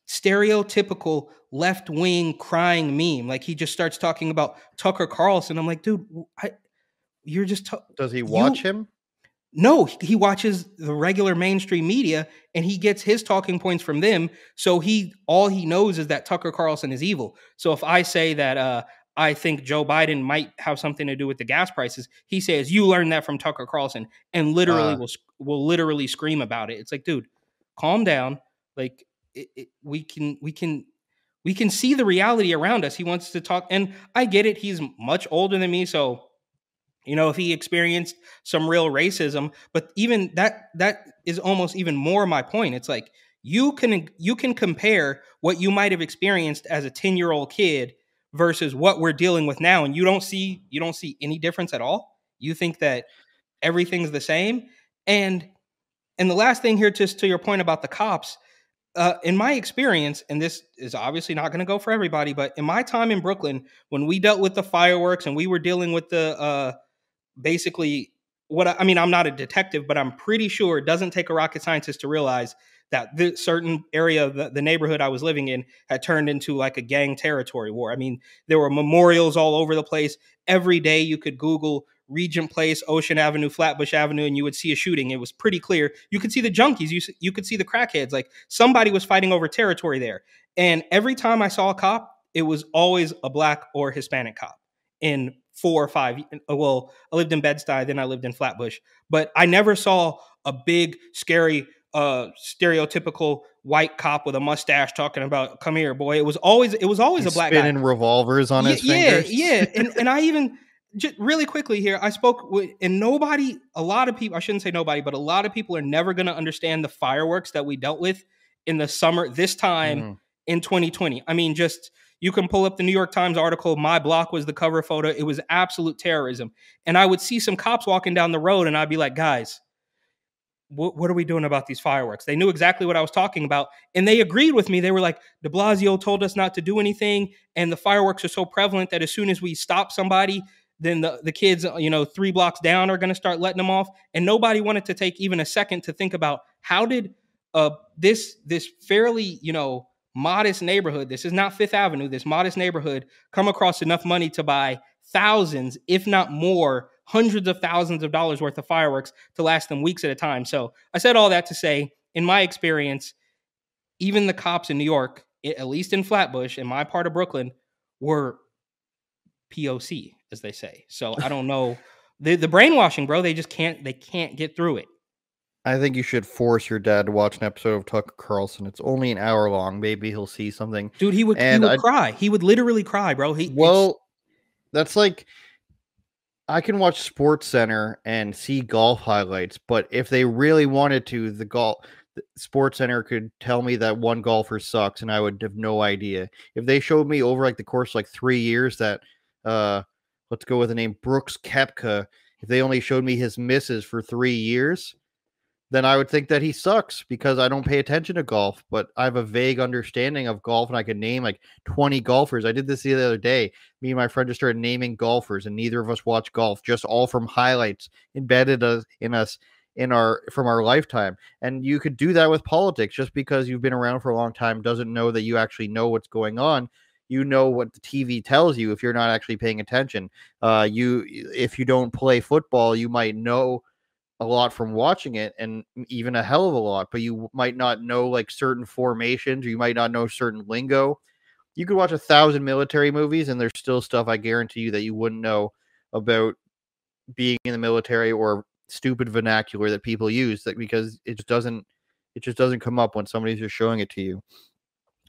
[SPEAKER 6] stereotypical left wing crying meme. Like he just starts talking about Tucker Carlson. I'm like, dude, I, you're just ta-
[SPEAKER 5] does he watch
[SPEAKER 6] You-
[SPEAKER 5] him
[SPEAKER 6] no. He watches the regular mainstream media and he gets his talking points from them. So he all he knows is that Tucker Carlson is evil. So if I say that uh, I think Joe Biden might have something to do with the gas prices, he says you learned that from Tucker Carlson, and literally
[SPEAKER 5] Uh.
[SPEAKER 6] will will literally scream about it. It's like, dude, calm down. Like it, it, we can we can we can see the reality around us. He wants to talk, and I get it. He's much older than me, so you know if he experienced some real racism, but even that that is almost even more my point. It's like you can you can compare what you might have experienced as a 10 year old kid versus what we're dealing with now and you don't see you don't see any difference at all. You think that everything's the same. And and the last thing here just to your point about the cops uh, in my experience and this is obviously not going to go for everybody but in my time in brooklyn when we dealt with the fireworks and we were dealing with the uh, basically what I, I mean i'm not a detective but i'm pretty sure it doesn't take a rocket scientist to realize that certain area of the, the neighborhood i was living in had turned into like a gang territory war. I mean there were memorials all over the place. Every day you could google regent place ocean avenue flatbush avenue and you would see a shooting. It was pretty clear. You could see the junkies. You, you could see the crackheads. Like somebody was fighting over territory there. And every time i saw a cop it was always a black or hispanic cop in four or five uh, well i lived in bed-stuy then i lived in flatbush. But i never saw a big scary uh stereotypical white cop with a mustache talking about come here boy it was always it was always
[SPEAKER 5] He's
[SPEAKER 6] a black guy
[SPEAKER 5] spinning revolvers on
[SPEAKER 6] Ye-
[SPEAKER 5] his
[SPEAKER 6] yeah,
[SPEAKER 5] fingers
[SPEAKER 6] yeah, and and I even just really quickly here, I spoke with, and nobody, a lot of people, I shouldn't say nobody, but a lot of people are never going to understand the fireworks that we dealt with in the summer this time
[SPEAKER 5] Mhm.
[SPEAKER 6] in 2020. I mean, just you can pull up the New York Times article. My block was the cover photo. It was absolute terrorism, and I would see some cops walking down the road, and I'd be like, guys. What, are we doing about these fireworks? They knew exactly what I was talking about, and they agreed with me. They were like, "De Blasio told us not to do anything, and the fireworks are so prevalent that as soon as we stop somebody, then the, the kids, uh, you know, three blocks down are going to start letting them off. And nobody wanted to take even a second to think about how did uh, this this fairly, you know, modest neighborhood, this is not Fifth Avenue, this modest neighborhood, come across enough money to buy thousands, if not more, hundreds of thousands of dollars worth of fireworks to last them weeks at a time. So I said all that to say, in my experience, even the cops in New York, at least in Flatbush, in my part of Brooklyn, were POC, as they say. So I don't know. The the brainwashing, bro, they just can't they can't get through it.
[SPEAKER 5] I think you should force your dad to watch an episode of Tucker Carlson. It's only an hour long. Maybe he'll see something.
[SPEAKER 6] Dude, he would
[SPEAKER 5] And
[SPEAKER 6] he would
[SPEAKER 5] I-
[SPEAKER 6] cry. He would literally cry, bro. He
[SPEAKER 5] Well, that's like I can watch Sports Center and see golf highlights, but if they really wanted to, the golf Sports Center could tell me that one golfer sucks, and I would have no idea. If they showed me over like the course like three years that, uh, let's go with the name Brooks Koepka, if they only showed me his misses for three years, then I would think that he sucks because I don't pay attention to golf, but I have a vague understanding of golf and I could name like 20 golfers. I did this the other day. Me and my friend just started naming golfers, and neither of us watch golf, just all from highlights embedded in us in our from our lifetime. And you could do that with politics just because you've been around for a long time doesn't know that you actually know what's going on. you know what the TV tells you if you're not actually paying attention. Uh, you if you don't play football, you might know a lot from watching it and even a hell of a lot, but you might not know like certain formations or you might not know certain lingo. You could watch a thousand military movies and there's still stuff I guarantee you that you wouldn't know about being in the military or stupid vernacular that people use that because it just doesn't it just doesn't come up when somebody's just showing it to you.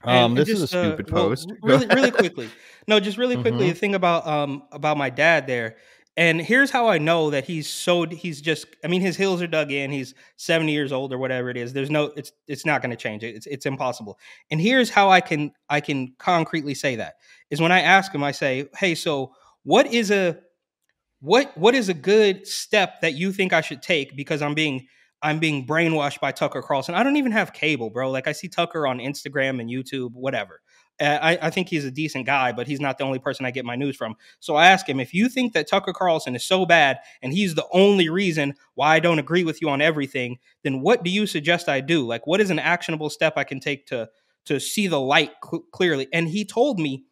[SPEAKER 5] Um, this is a
[SPEAKER 6] just, uh,
[SPEAKER 5] stupid
[SPEAKER 6] well,
[SPEAKER 5] post.
[SPEAKER 6] Really, really quickly. No, just really quickly.
[SPEAKER 5] Mhm.
[SPEAKER 6] The thing about um about my dad there, and here's how I know that he's so he's just. I mean, his heels are dug in. He's seventy years old or whatever it is. There's no. It's it's not going to change it. It's it's impossible. And here's how I can I can concretely say that is when I ask him. I say, hey, so what is a what what is a good step that you think I should take because I'm being I'm being brainwashed by Tucker Carlson. I don't even have cable, bro. Like I see Tucker on Instagram and YouTube, whatever. Uh, I, I think he's a decent guy, but he's not the only person I get my news from. So I ask him if you think that Tucker Carlson is so bad and he's the only reason why I don't agree with you on everything, then what do you suggest I do? Like, what is an actionable step I can take to to see the light cl- clearly? And he told me,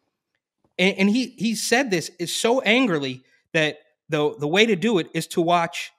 [SPEAKER 6] and, and he he said this is so angrily that the the way to do it is to watch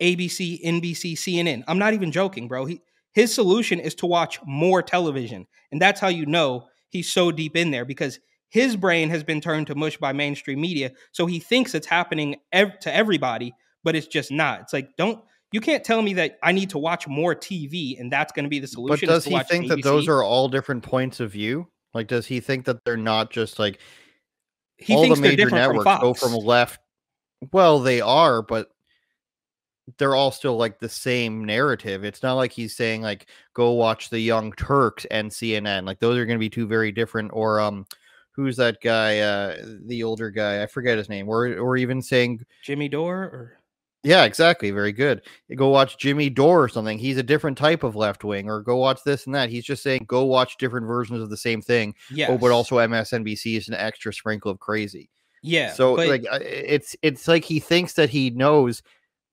[SPEAKER 6] ABC, NBC, CNN. I'm not even joking, bro. He his solution is to watch more television. And that's how you know he's so deep in there because his brain has been turned to mush by mainstream media. So he thinks it's happening ev- to everybody, but it's just not. It's like, don't, you can't tell me that I need to watch more TV and that's going to be the solution. But
[SPEAKER 5] does he think that those are all different points of view? Like, does he think that they're not just like
[SPEAKER 6] He
[SPEAKER 5] all
[SPEAKER 6] thinks
[SPEAKER 5] the major
[SPEAKER 6] different from
[SPEAKER 5] networks go from left? Well, they are, but they're all still like the same narrative. It's not like he's saying like go watch the Young Turks and CNN. Like those are going to be two very different. Or um, who's that guy? Uh, the older guy. I forget his name. Or or even saying
[SPEAKER 6] Jimmy Dore or
[SPEAKER 5] yeah, exactly. Very good. Go watch Jimmy Dore or something. He's a different type of left wing, or go watch this and that. He's just saying go watch different versions of the same thing.
[SPEAKER 6] yes.
[SPEAKER 5] Oh, but also MSNBC is an extra sprinkle of crazy.
[SPEAKER 6] yeah.
[SPEAKER 5] so
[SPEAKER 6] but-
[SPEAKER 5] like it's it's like he thinks that he knows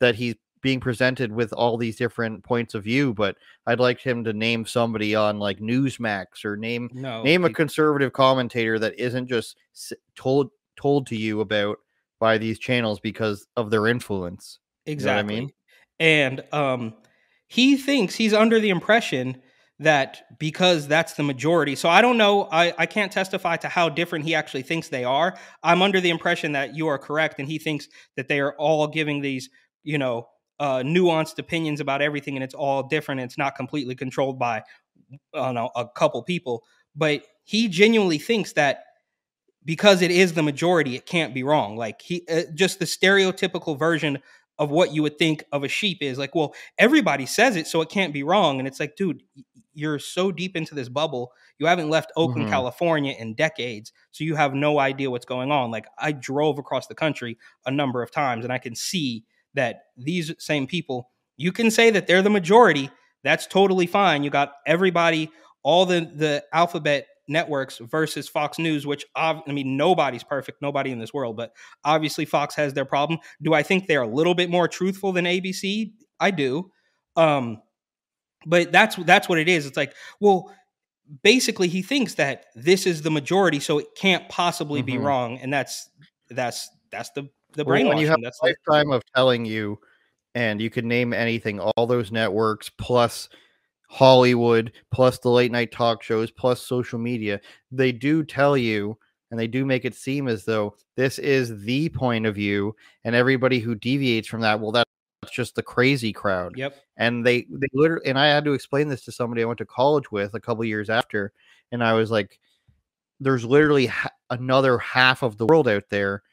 [SPEAKER 5] that he's being presented with all these different points of view, but I'd like him to name somebody on like Newsmax or name
[SPEAKER 6] no,
[SPEAKER 5] name a conservative commentator that isn't just told told to you about by these channels because of their influence. know what I
[SPEAKER 6] Exactly.
[SPEAKER 5] mean?
[SPEAKER 6] And um he thinks he's under the impression that because that's the majority. So I don't know. I, I can't testify to how different he actually thinks they are. I'm under the impression that you are correct and he thinks that they are all giving these, you know, uh nuanced opinions about everything and it's all different and it's not completely controlled by I don't know, a couple people. But he genuinely thinks that because it is the majority, it can't be wrong. Like he uh, just the stereotypical version of what you would think of a sheep is like, well, everybody says it, so it can't be wrong. And it's like, dude, you're so deep into this bubble. You haven't left Oakland,
[SPEAKER 5] Mhm.
[SPEAKER 6] California in decades, so you have no idea what's going on. Like I drove across the country a number of times, and I can see that these same people. You can say that they're the majority. That's totally fine. You got everybody, all the the alphabet networks versus Fox News, which I mean, nobody's perfect, nobody in this world, but obviously Fox has their problem. Do I think they're a little bit more truthful than ABC? I do. Um, but that's that's what it is. It's like, well, basically he thinks that this is the majority, so it can't possibly be
[SPEAKER 5] Mhm.
[SPEAKER 6] wrong, and that's that's that's the the
[SPEAKER 5] Well, when you have
[SPEAKER 6] that's
[SPEAKER 5] a lifetime of telling you, and you could name anything, all those networks plus Hollywood, plus the late night talk shows, plus social media, they do tell you and they do make it seem as though this is the point of view, and everybody who deviates from that, well, that's just the crazy crowd.
[SPEAKER 6] yep.
[SPEAKER 5] And they they literally and I had to explain this to somebody I went to college with a couple years after, and I was like, "There's literally ha- another half of the world out there,"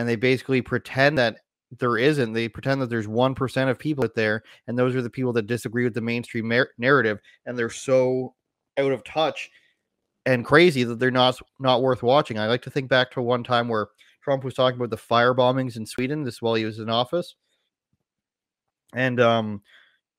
[SPEAKER 5] and they basically pretend that there isn't. They pretend that there's one percent of people out there, and those are the people that disagree with the mainstream mar- narrative, and they're so out of touch and crazy that they're not not worth watching. I like to think back to one time where Trump was talking about the fire bombings in Sweden. This while he was in office, and um,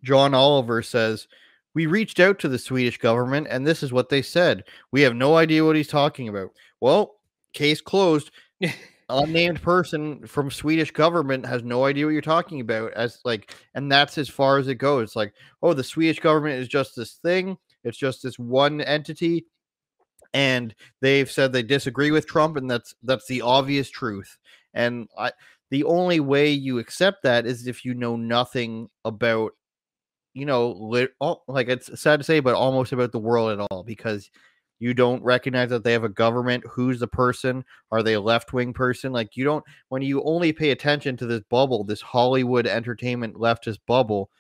[SPEAKER 5] John Oliver says, We reached out to the Swedish government, and this is what they said. We have no idea what he's talking about. Well, case closed. Unnamed person from Swedish government has no idea what you're talking about. As like, and that's as far as it goes. Like, oh, the Swedish government is just this thing, it's just this one entity. and they've said they disagree with Trump, and that's that's the obvious truth. And I, the only way you accept that is if you know nothing about, you know, lit, al- like it's sad to say, but almost about the world at all, because you don't recognize that they have a government. Who's the person? Are they a left wing person? Like you don't when you only pay attention to this bubble, this Hollywood entertainment leftist bubble,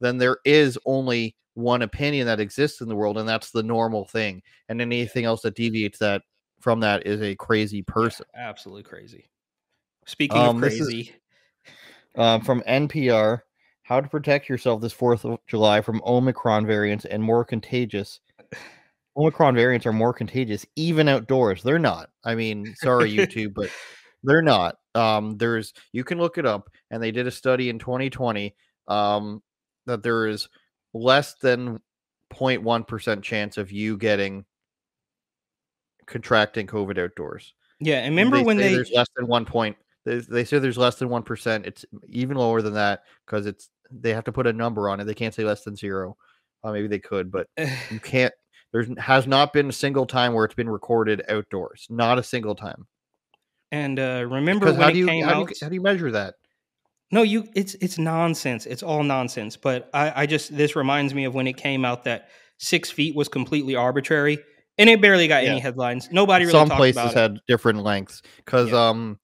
[SPEAKER 5] then there is only one opinion that exists in the world, and that's the normal thing. And anything else that deviates that from that is a crazy person.
[SPEAKER 6] Absolutely crazy. Speaking
[SPEAKER 5] Um,
[SPEAKER 6] of
[SPEAKER 5] this is-
[SPEAKER 6] crazy,
[SPEAKER 5] Um, from NPR, how to protect yourself this 4th of July from Omicron variants and more contagious. Omicron variants are more contagious even outdoors. They're not. I mean, sorry, YouTube, but they're not. Um, there's you can look it up, and they did a study in 2020 um, that there is less than 0.1% chance of you getting contracting COVID outdoors.
[SPEAKER 6] yeah. And remember
[SPEAKER 5] They
[SPEAKER 6] when they
[SPEAKER 5] there's less than one point. They, they say there's less than one percent. It's even lower than that because it's they have to put a number on it. They can't say less than zero. Uh, maybe they could, but you can't. There's has not been a single time where it's been recorded outdoors. Not a single time.
[SPEAKER 6] and uh, remember
[SPEAKER 5] Because
[SPEAKER 6] when
[SPEAKER 5] how
[SPEAKER 6] it
[SPEAKER 5] do you
[SPEAKER 6] came
[SPEAKER 5] how, do you how do you measure that?
[SPEAKER 6] No, you it's it's nonsense. It's all nonsense. But I, I just this reminds me of when it came out that six feet was completely arbitrary, and it barely got any headlines. Nobody really
[SPEAKER 5] Some
[SPEAKER 6] talked
[SPEAKER 5] places
[SPEAKER 6] about it.
[SPEAKER 5] had different lengths because
[SPEAKER 6] Yeah.
[SPEAKER 5] um,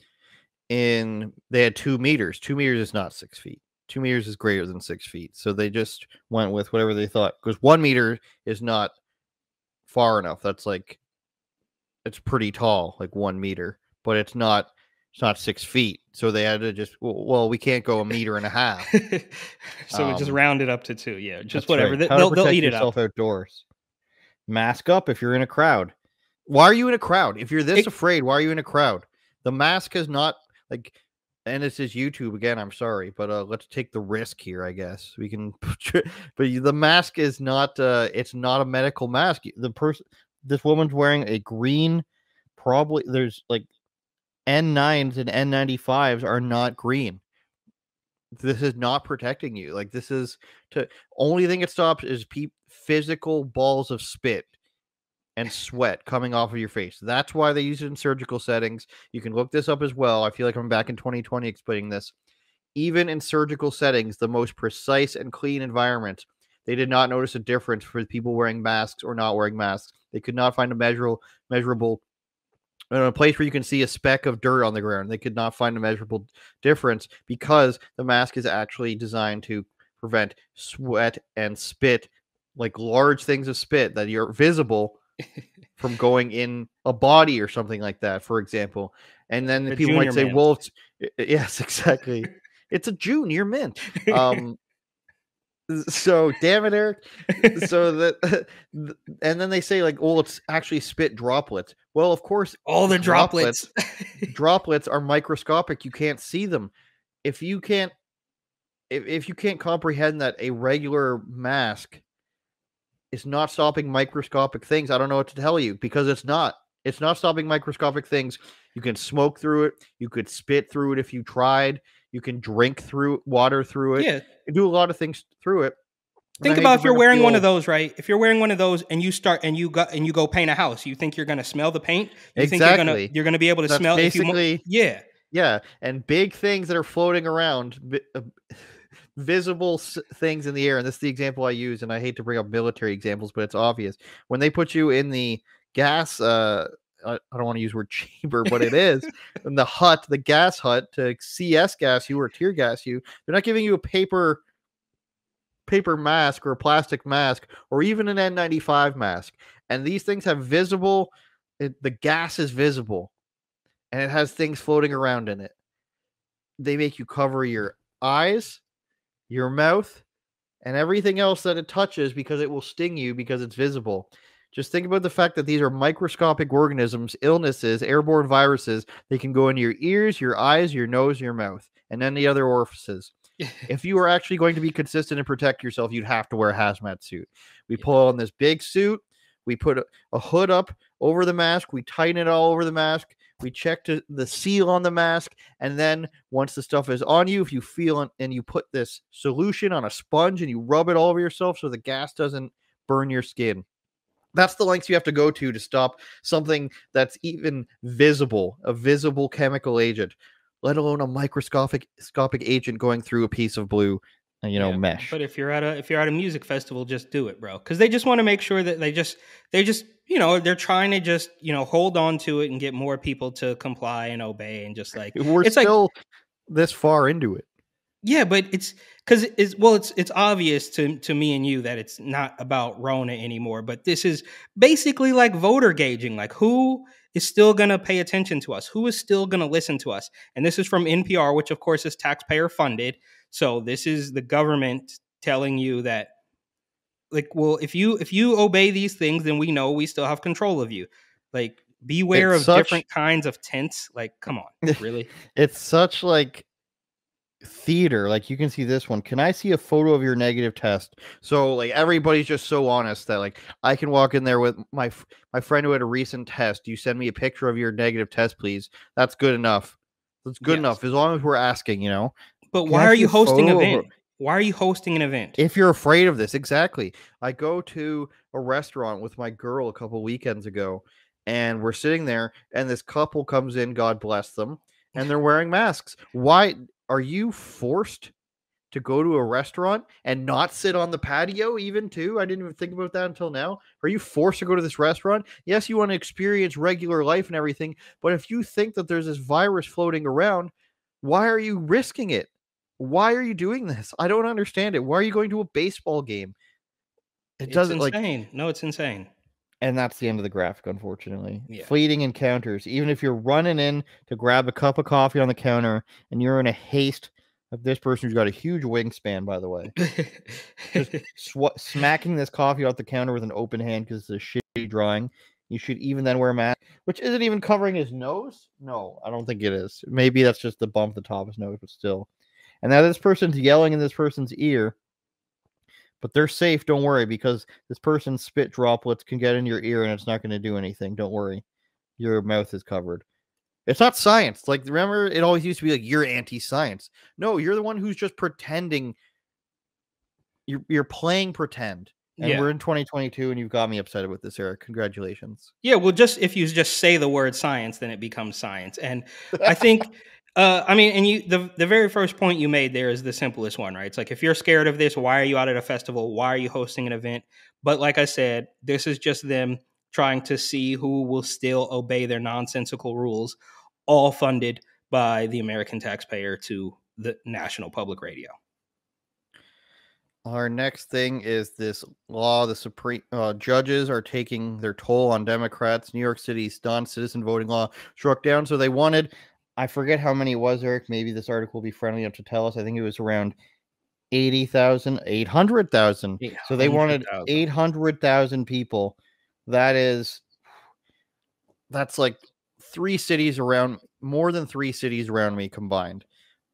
[SPEAKER 5] in they had two meters. Two meters is not six feet. Two meters is greater than six feet. So they just went with whatever they thought because one meter is not far enough. That's like it's pretty tall, like one meter, but it's not it's not six feet. So they had to just well, we can't go a meter and a half.
[SPEAKER 6] so it just
[SPEAKER 5] um,
[SPEAKER 6] round it up to two. Yeah, just whatever.
[SPEAKER 5] right.
[SPEAKER 6] They, they'll, they'll eat it up.
[SPEAKER 5] outdoors. Mask up if you're in a crowd. Why are you in a crowd? If you're this
[SPEAKER 6] It-
[SPEAKER 5] afraid, why are you in a crowd? The mask is not like, and this is YouTube again. I'm sorry, but uh, let's take the risk here. I guess we can, but the mask is not. Uh, it's not a medical mask. The person, this woman's wearing a green. Probably there's like N9s and N95s are not green. This is not protecting you. Like this is to only thing it stops is pe- physical balls of spit and sweat coming off of your face. That's why they use it in surgical settings. You can look this up as well. I feel like I'm back in 2020 explaining this. Even in surgical settings, the most precise and clean environment, they did not notice a difference for people wearing masks or not wearing masks. They could not find a measurable measurable in a place where you can see a speck of dirt on the ground. They could not find a measurable difference because the mask is actually designed to prevent sweat and spit, like large things of spit that are visible from going in a body or something like that, for example. And then
[SPEAKER 6] The
[SPEAKER 5] people might say,
[SPEAKER 6] man.
[SPEAKER 5] "Well, it's, yes, exactly. it's a junior mint." Um, so damn it, Eric. So that, and then they say like, "Well, it's actually spit droplets." Well, of course,
[SPEAKER 6] All the droplets.
[SPEAKER 5] droplets are microscopic you can't see them if you can't if, if you can't comprehend that a regular mask is not stopping microscopic things i don't know what to tell you because it's not it's not stopping microscopic things you can smoke through it you could spit through it if you tried you can drink through water through it
[SPEAKER 6] yeah.
[SPEAKER 5] you do a lot of things through it
[SPEAKER 6] Think about if you're wearing one of those, right? If you're wearing one of those and you start and you go and you go paint a house, you think you're gonna smell the paint? You think you're gonna
[SPEAKER 5] Exactly.
[SPEAKER 6] you're gonna be able to
[SPEAKER 5] That's
[SPEAKER 6] smell if you mo-
[SPEAKER 5] basically
[SPEAKER 6] Yeah.
[SPEAKER 5] Yeah, and big things that are floating around, uh, visible things in the air. And this is the example I use. And I hate to bring up military examples, but it's obvious when they put you in the gas. Uh, I don't want to use word chamber, but it is in the hut, the gas hut to CS gas you or tear gas you. They're not giving you a paper paper mask or a plastic mask or even an N95 mask. And these things have visible. It, the gas is visible and it has things floating around in it. They make you cover your eyes, your mouth, and everything else that it touches because it will sting you because it's visible. Just think about the fact that these are microscopic organisms, illnesses, airborne viruses. They can go into your ears, your eyes, your nose, your mouth, and any other orifices. if you are actually going to be consistent and protect yourself, you'd have to wear a hazmat suit. We pull on this big suit, we put a, a hood up over the mask, we tighten it all over the mask, we check to the seal on the mask, and then once the stuff is on you, if you feel it and you put this solution on a sponge and you rub it all over yourself so the gas doesn't burn your skin. That's the lengths you have to go to to stop something that's even visible, a visible chemical agent, let alone a microscopic scopic agent going through a piece of blue, Uh, you know,
[SPEAKER 6] Yeah,
[SPEAKER 5] mesh.
[SPEAKER 6] But if you're at a if you're at a music festival, just do it, bro. Because they just want to make sure that they just they just you know they're trying to just you know hold on to it and get more people to comply and obey and just like
[SPEAKER 5] We're
[SPEAKER 6] it's like
[SPEAKER 5] still this far into it.
[SPEAKER 6] yeah, but it's because it's well it's it's obvious to to me and you that it's not about Rona anymore. But this is basically like voter gauging, like who is still going to pay attention to us, who is still going to listen to us, and this is from NPR, which of course is taxpayer funded. So this is the government telling you that like well if you if you obey these things then we know we still have control of you. Like beware
[SPEAKER 5] It's
[SPEAKER 6] of
[SPEAKER 5] such-
[SPEAKER 6] different kinds of tents. Like come on really?
[SPEAKER 5] It's such like theater. Like you can see this one. Can I see a photo of your negative test? So like everybody's just so honest that like I can walk in there with my my friend who had a recent test. You send me a picture of your negative test, please. That's good enough. That's good
[SPEAKER 6] Yes.
[SPEAKER 5] enough as long as we're asking. You know,
[SPEAKER 6] but
[SPEAKER 5] Can
[SPEAKER 6] why
[SPEAKER 5] I
[SPEAKER 6] are you hosting an event why are you hosting an event
[SPEAKER 5] if you're afraid of this, exactly. I go to a restaurant with my girl a couple weekends ago, and we're sitting there, and this couple comes in. God bless them, and they're wearing masks. Why are you forced to go to a restaurant and not sit on the patio? Even too, I didn't even think about that until now. Are you forced to go to this restaurant? Yes, you want to experience regular life and everything, but if you think that there's this virus floating around, why are you risking it? Why are you doing this? I don't understand it. Why are you going to a baseball game? It
[SPEAKER 6] it's
[SPEAKER 5] doesn't like
[SPEAKER 6] insane no it's insane
[SPEAKER 5] and that's the end of the graphic, unfortunately.
[SPEAKER 6] Yeah.
[SPEAKER 5] Fleeting encounters. Even if you're running in to grab a cup of coffee on the counter and you're in a haste of this person who's got a huge wingspan, by the way, sw- smacking this coffee off the counter with an open hand because it's a shitty drawing. You should even then wear a mask, which isn't even covering his nose. No, I don't think it is. Maybe that's just the bump at the top of his nose, but still. And now this person's yelling in this person's ear, but they're safe. Don't worry, because this person's spit droplets can get in your ear and it's not going to do anything. Don't worry, your mouth is covered. It's not science. Like remember, it always used to be like you're anti-science. No, you're the one who's just pretending. You're you're playing pretend. And
[SPEAKER 6] Yeah.
[SPEAKER 5] we're in 2022, and you've got me upset with this, Eric. Congratulations.
[SPEAKER 6] Yeah, well, just if you just say the word science, then it becomes science. And I think, uh, I mean, and you the the very first point you made there is the simplest one, right? It's like if you're scared of this, why are you out at a festival? Why are you hosting an event? But like I said, this is just them trying to see who will still obey their nonsensical rules, all funded by the American taxpayer to the national public radio.
[SPEAKER 5] Our next thing is this law. The Supreme uh, judges are taking their toll on Democrats. New York City's non-citizen voting law struck down. So they wanted, I forget how many it was, Eric. Maybe this article will be friendly enough to tell us. I think it was around 80,000, 800,000. So they wanted
[SPEAKER 6] 800,000.
[SPEAKER 5] 800,000 people. That is, that's like three cities around, more than three cities around me combined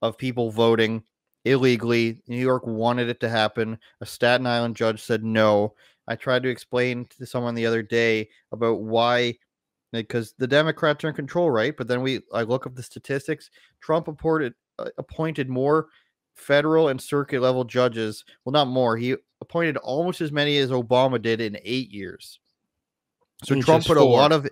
[SPEAKER 5] of people voting illegally. New York wanted it to happen. A Staten Island judge said no. I tried to explain to someone the other day about why because the Democrats are in control, right? But then we I look up the statistics. Trump appointed uh, appointed more federal and circuit level judges. Well, not more. He appointed almost as many as Obama did in 8 years. So Trump put a lot of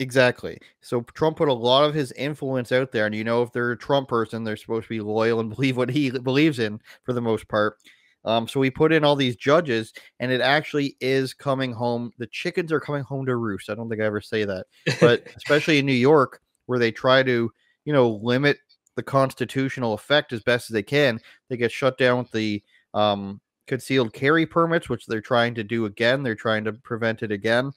[SPEAKER 5] Exactly. So Trump put a lot of his influence out there, and you know, if they're a Trump person, they're supposed to be loyal and believe what he believes in for the most part. Um, so we put in all these judges, and it actually is coming home. The chickens are coming home to roost. I don't think I ever say that, but especially in New York, where they try to, you know, limit the constitutional effect as best as they can, they get shut down with the um, concealed carry permits, which they're trying to do again. They're trying to prevent it again.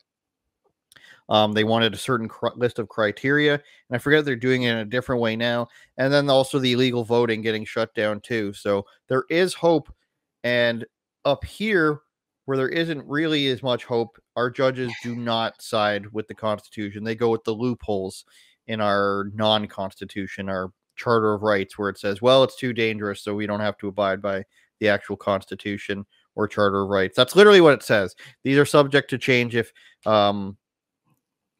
[SPEAKER 5] Um, they wanted a certain cr- list of criteria, and I forget they're doing it in a different way now. And then also the illegal voting getting shut down too. So there is hope. And up here, where there isn't really as much hope, our judges do not side with the Constitution. They go with the loopholes in our non-Constitution, our Charter of Rights, where it says, "Well, it's too dangerous, so we don't have to abide by the actual Constitution or Charter of Rights." That's literally what it says. These are subject to change if um,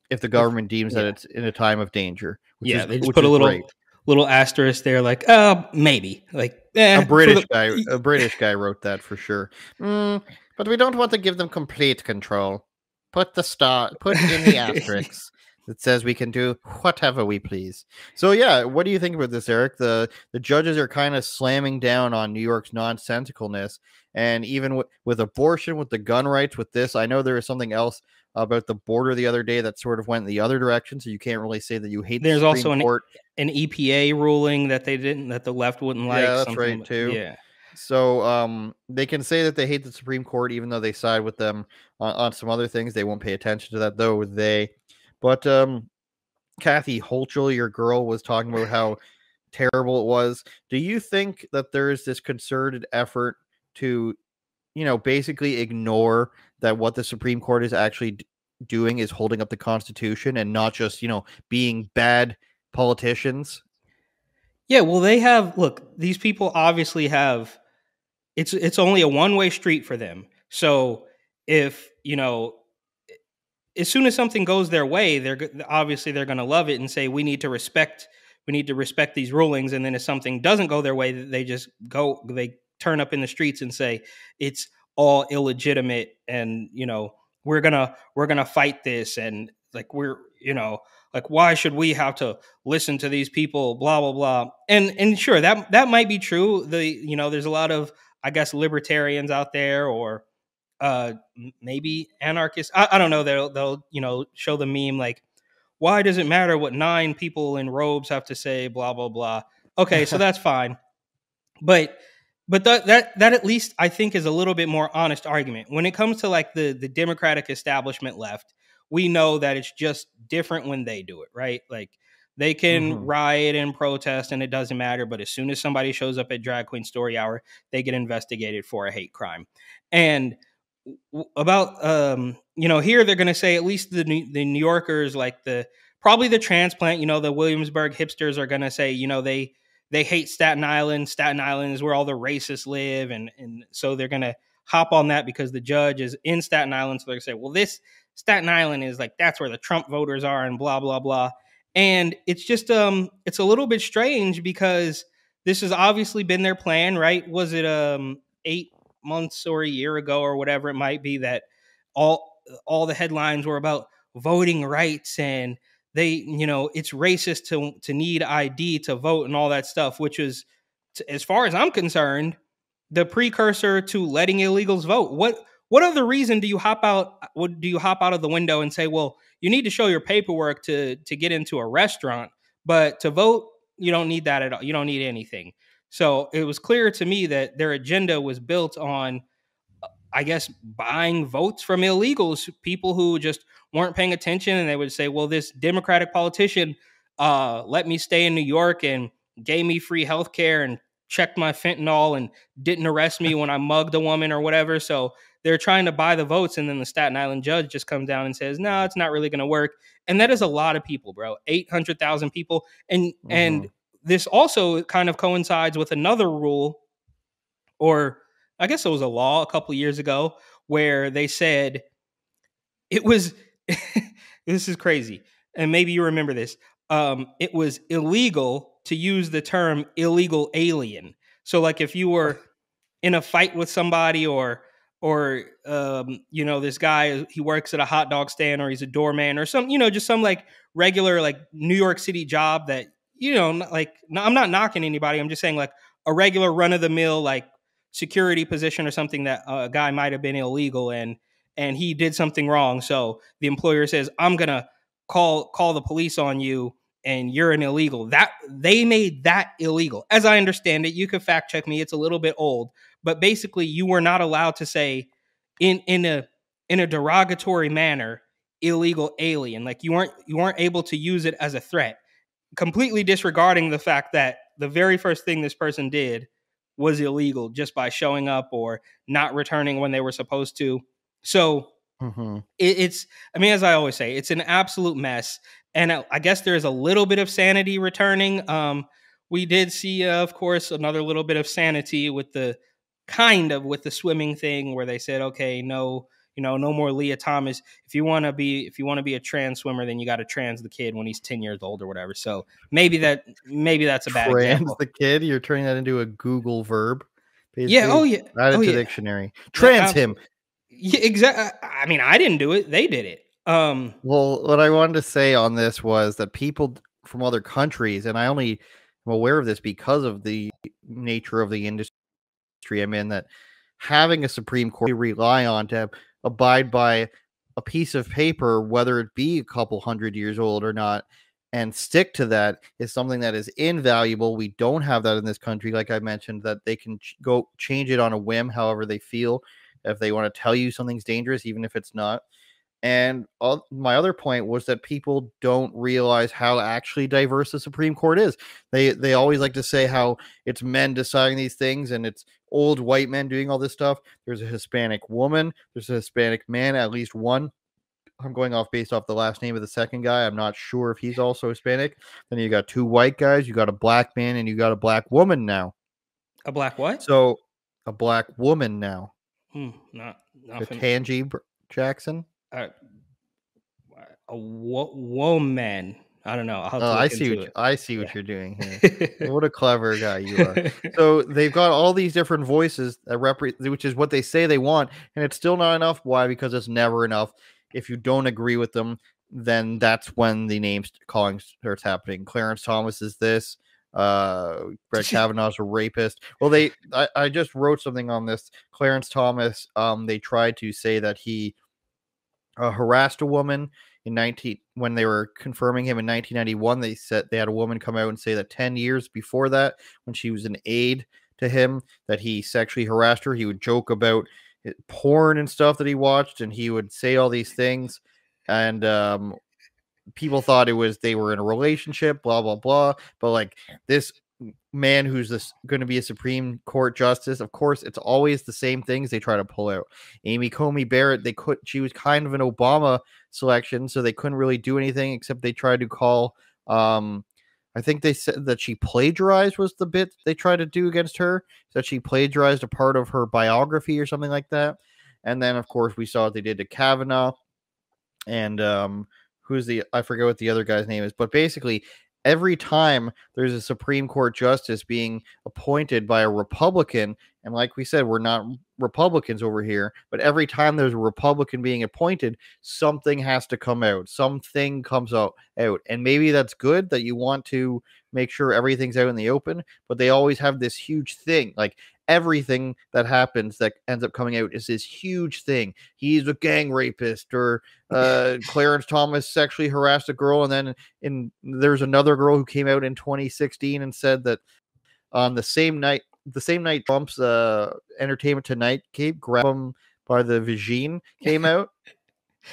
[SPEAKER 5] if the government deems that it's in a time of danger. which
[SPEAKER 6] yeah,
[SPEAKER 5] is-
[SPEAKER 6] they just put a little
[SPEAKER 5] great.
[SPEAKER 6] Little asterisk there, like, uh, maybe, like eh,
[SPEAKER 5] a British
[SPEAKER 6] the-
[SPEAKER 5] guy, a British guy wrote that for sure. Mm, but we don't want to give them complete control. put the star, put in the asterisk that says we can do whatever we please. So yeah, what do you think about this, Eric? The the judges are kind of slamming down on New York's nonsensicalness, and even with, with abortion, with the gun rights, with this, I know there is something else about the border the other day that sort of went in the other direction. So you can't really say that you hate.
[SPEAKER 6] There's
[SPEAKER 5] the
[SPEAKER 6] also an
[SPEAKER 5] Court.
[SPEAKER 6] an EPA ruling that they didn't that the left wouldn't like.
[SPEAKER 5] Yeah, that's right, too.
[SPEAKER 6] Yeah.
[SPEAKER 5] So um, they can say that they hate the Supreme Court, even though they side with them on, on some other things. They won't pay attention to that, though. They, but um, Kathy Hochul, your girl, was talking about how terrible it was. Do you think that there is this concerted effort to, you know, basically ignore that what the Supreme Court is actually doing is holding up the Constitution and not just, you know, being bad politicians?
[SPEAKER 6] Yeah, well, they have look. These people obviously have. It's it's only a one way street for them. So if you know, as soon as something goes their way, they're obviously they're going to love it and say we need to respect we need to respect these rulings. And then if something doesn't go their way, they just go they turn up in the streets and say it's all illegitimate and you know we're gonna we're gonna fight this and like we're you know like why should we have to listen to these people blah blah blah. And and sure that that might be true. The you know there's a lot of i guess libertarians out there or uh maybe anarchists. I, I don't know. They'll they'll you know show the meme like why does it matter what nine people in robes have to say? blah blah blah. Okay so that's fine. But but that that that at least I think is a little bit more honest argument when it comes to like the the Democratic establishment left. We know that it's just different when they do it, right? Like they can
[SPEAKER 5] Mhm.
[SPEAKER 6] riot and protest and it doesn't matter, but as soon as somebody shows up at drag queen story hour, they get investigated for a hate crime. And about um you know here they're going to say at least the New- the New Yorkers like the probably the transplant, you know, the Williamsburg hipsters are going to say, you know, they they hate Staten Island. Staten Island is where all the racists live, and and so they're gonna hop on that because the judge is in Staten Island. So they're gonna say, well, this Staten Island is like that's where the Trump voters are, and blah blah blah. And it's just um, it's a little bit strange because this has obviously been their plan, right? Was it um eight months or a year ago or whatever it might be that all all the headlines were about voting rights and they you know it's racist to to need id to vote and all that stuff which is as far as i'm concerned the precursor to letting illegals vote. What what other reason do you hop out what do you hop out of the window and say well you need to show your paperwork to to get into a restaurant but to vote you don't need that at all. You don't need anything. So it was clear to me that their agenda was built on I guess buying votes from illegals, people who just weren't paying attention, and they would say, "Well, this Democratic politician uh, let me stay in New York and gave me free health care and checked my fentanyl and didn't arrest me when I mugged a woman or whatever." So they're trying to buy the votes, and then the Staten Island judge just comes down and says, "No, it's not really going to work." And that is a lot of people, bro. Eight hundred thousand people, and and this also kind of coincides with another rule, or I guess it was a law a couple of years ago where they said it was this is crazy and maybe you remember this um it was illegal to use the term illegal alien. So like if you were in a fight with somebody or or um you know this guy he works at a hot dog stand or he's a doorman or some you know just some like regular like New York City job that you know like I'm not knocking anybody I'm just saying like a regular run of the mill like security position or something that a guy might have been illegal and and he did something wrong. So the employer says i'm gonna call call the police on you and you're an illegal. That they made that illegal. As i understand it you could fact check me it's a little bit old but basically you were not allowed to say in in a in a derogatory manner illegal alien. Like you weren't you weren't able to use it as a threat. Completely disregarding the fact that the very first thing this person did was illegal just by showing up or not returning when they were supposed to. So
[SPEAKER 5] Mhm.
[SPEAKER 6] it, it's, I mean, as I always say, it's an absolute mess. And I, I guess there's a little bit of sanity returning. Um, we did see, uh, of course, another little bit of sanity with the kind of with the swimming thing where they said, okay, no, you know, no more Lia Thomas. If you want to be, if you want to be a trans swimmer, then you got to trans the kid when he's 10 years old or whatever. So maybe that, maybe that's a bad
[SPEAKER 5] Trans
[SPEAKER 6] example.
[SPEAKER 5] the kid. You're turning that into a Google verb.
[SPEAKER 6] Yeah. Oh yeah.
[SPEAKER 5] Add it
[SPEAKER 6] oh, yeah.
[SPEAKER 5] dictionary. Trans
[SPEAKER 6] ab-
[SPEAKER 5] him.
[SPEAKER 6] Yeah, exactly. I mean, I didn't do it; they did it. Um,
[SPEAKER 5] Well, what I wanted to say on this was that people from other countries, and I only am aware of this because of the nature of the industry I'm in, that having a Supreme Court rely on to abide by a piece of paper, whether it be a couple hundred years old or not, and stick to that is something that is invaluable. We don't have that in this country, like I mentioned, that they can ch- go change it on a whim, however they feel. If they want to tell you something's dangerous, even if it's not. And all, my other point was that people don't realize how actually diverse the Supreme Court is. They they always like to say how it's men deciding these things and it's old white men doing all this stuff. There's a Hispanic woman, there's a Hispanic man, at least one. I'm going off based off the last name of the second guy. I'm not sure if he's also Hispanic. Then you got two white guys, you got a black man, and you got a black woman now.
[SPEAKER 6] a black what?
[SPEAKER 5] So a black woman now.
[SPEAKER 6] Hmm, not
[SPEAKER 5] The
[SPEAKER 6] nothing.
[SPEAKER 5] Tangi Jackson.
[SPEAKER 6] Uh, a wo- woman. I don't know. I'll have to
[SPEAKER 5] Oh, I see. What, you- I see what
[SPEAKER 6] Yeah.
[SPEAKER 5] you're doing here. what a clever guy you are. So they've got all these different voices that represent, which is what they say they want, and it's still not enough. Why? Because it's never enough. If you don't agree with them, then that's when the names calling starts happening. Clarence Thomas is this. Uh, Brett Kavanaugh's a rapist. Well, they, I, I just wrote something on this. Clarence Thomas. Um, they tried to say that he uh, harassed a woman in 19 when they were confirming him in 1991 they said they had a woman come out and say that 10 years before that when she was an aide to him that he sexually harassed her. He would joke about porn and stuff that he watched and he would say all these things. And um people thought it was they were in a relationship blah blah blah. But like this man who's this going to be a supreme court justice of course it's always the same things they try to pull out amy coney barrett they could she was kind of an obama selection, so they couldn't really do anything except they tried to call. Um, I think they said that she plagiarized was the bit they tried to do against her. That she plagiarized a part of her biography or something like that. And then, of course, we saw what they did to Kavanaugh, and um, who's the I forget what the other guy's name is, but basically. Every time there's a Supreme Court justice being appointed by a Republican, and like we said, we're not Republicans over here, but every time there's a Republican being appointed, something has to come out. Something comes out out. And maybe that's good that you want to make sure everything's out in the open, but they always have this huge thing. Like everything that happens that ends up coming out is this huge thing. He's a gang rapist or uh Clarence Thomas sexually harassed a girl and then in there's another girl who came out in 2016 and said that on the same night the same night Trump's uh Entertainment Tonight came grab him by the vagine came out.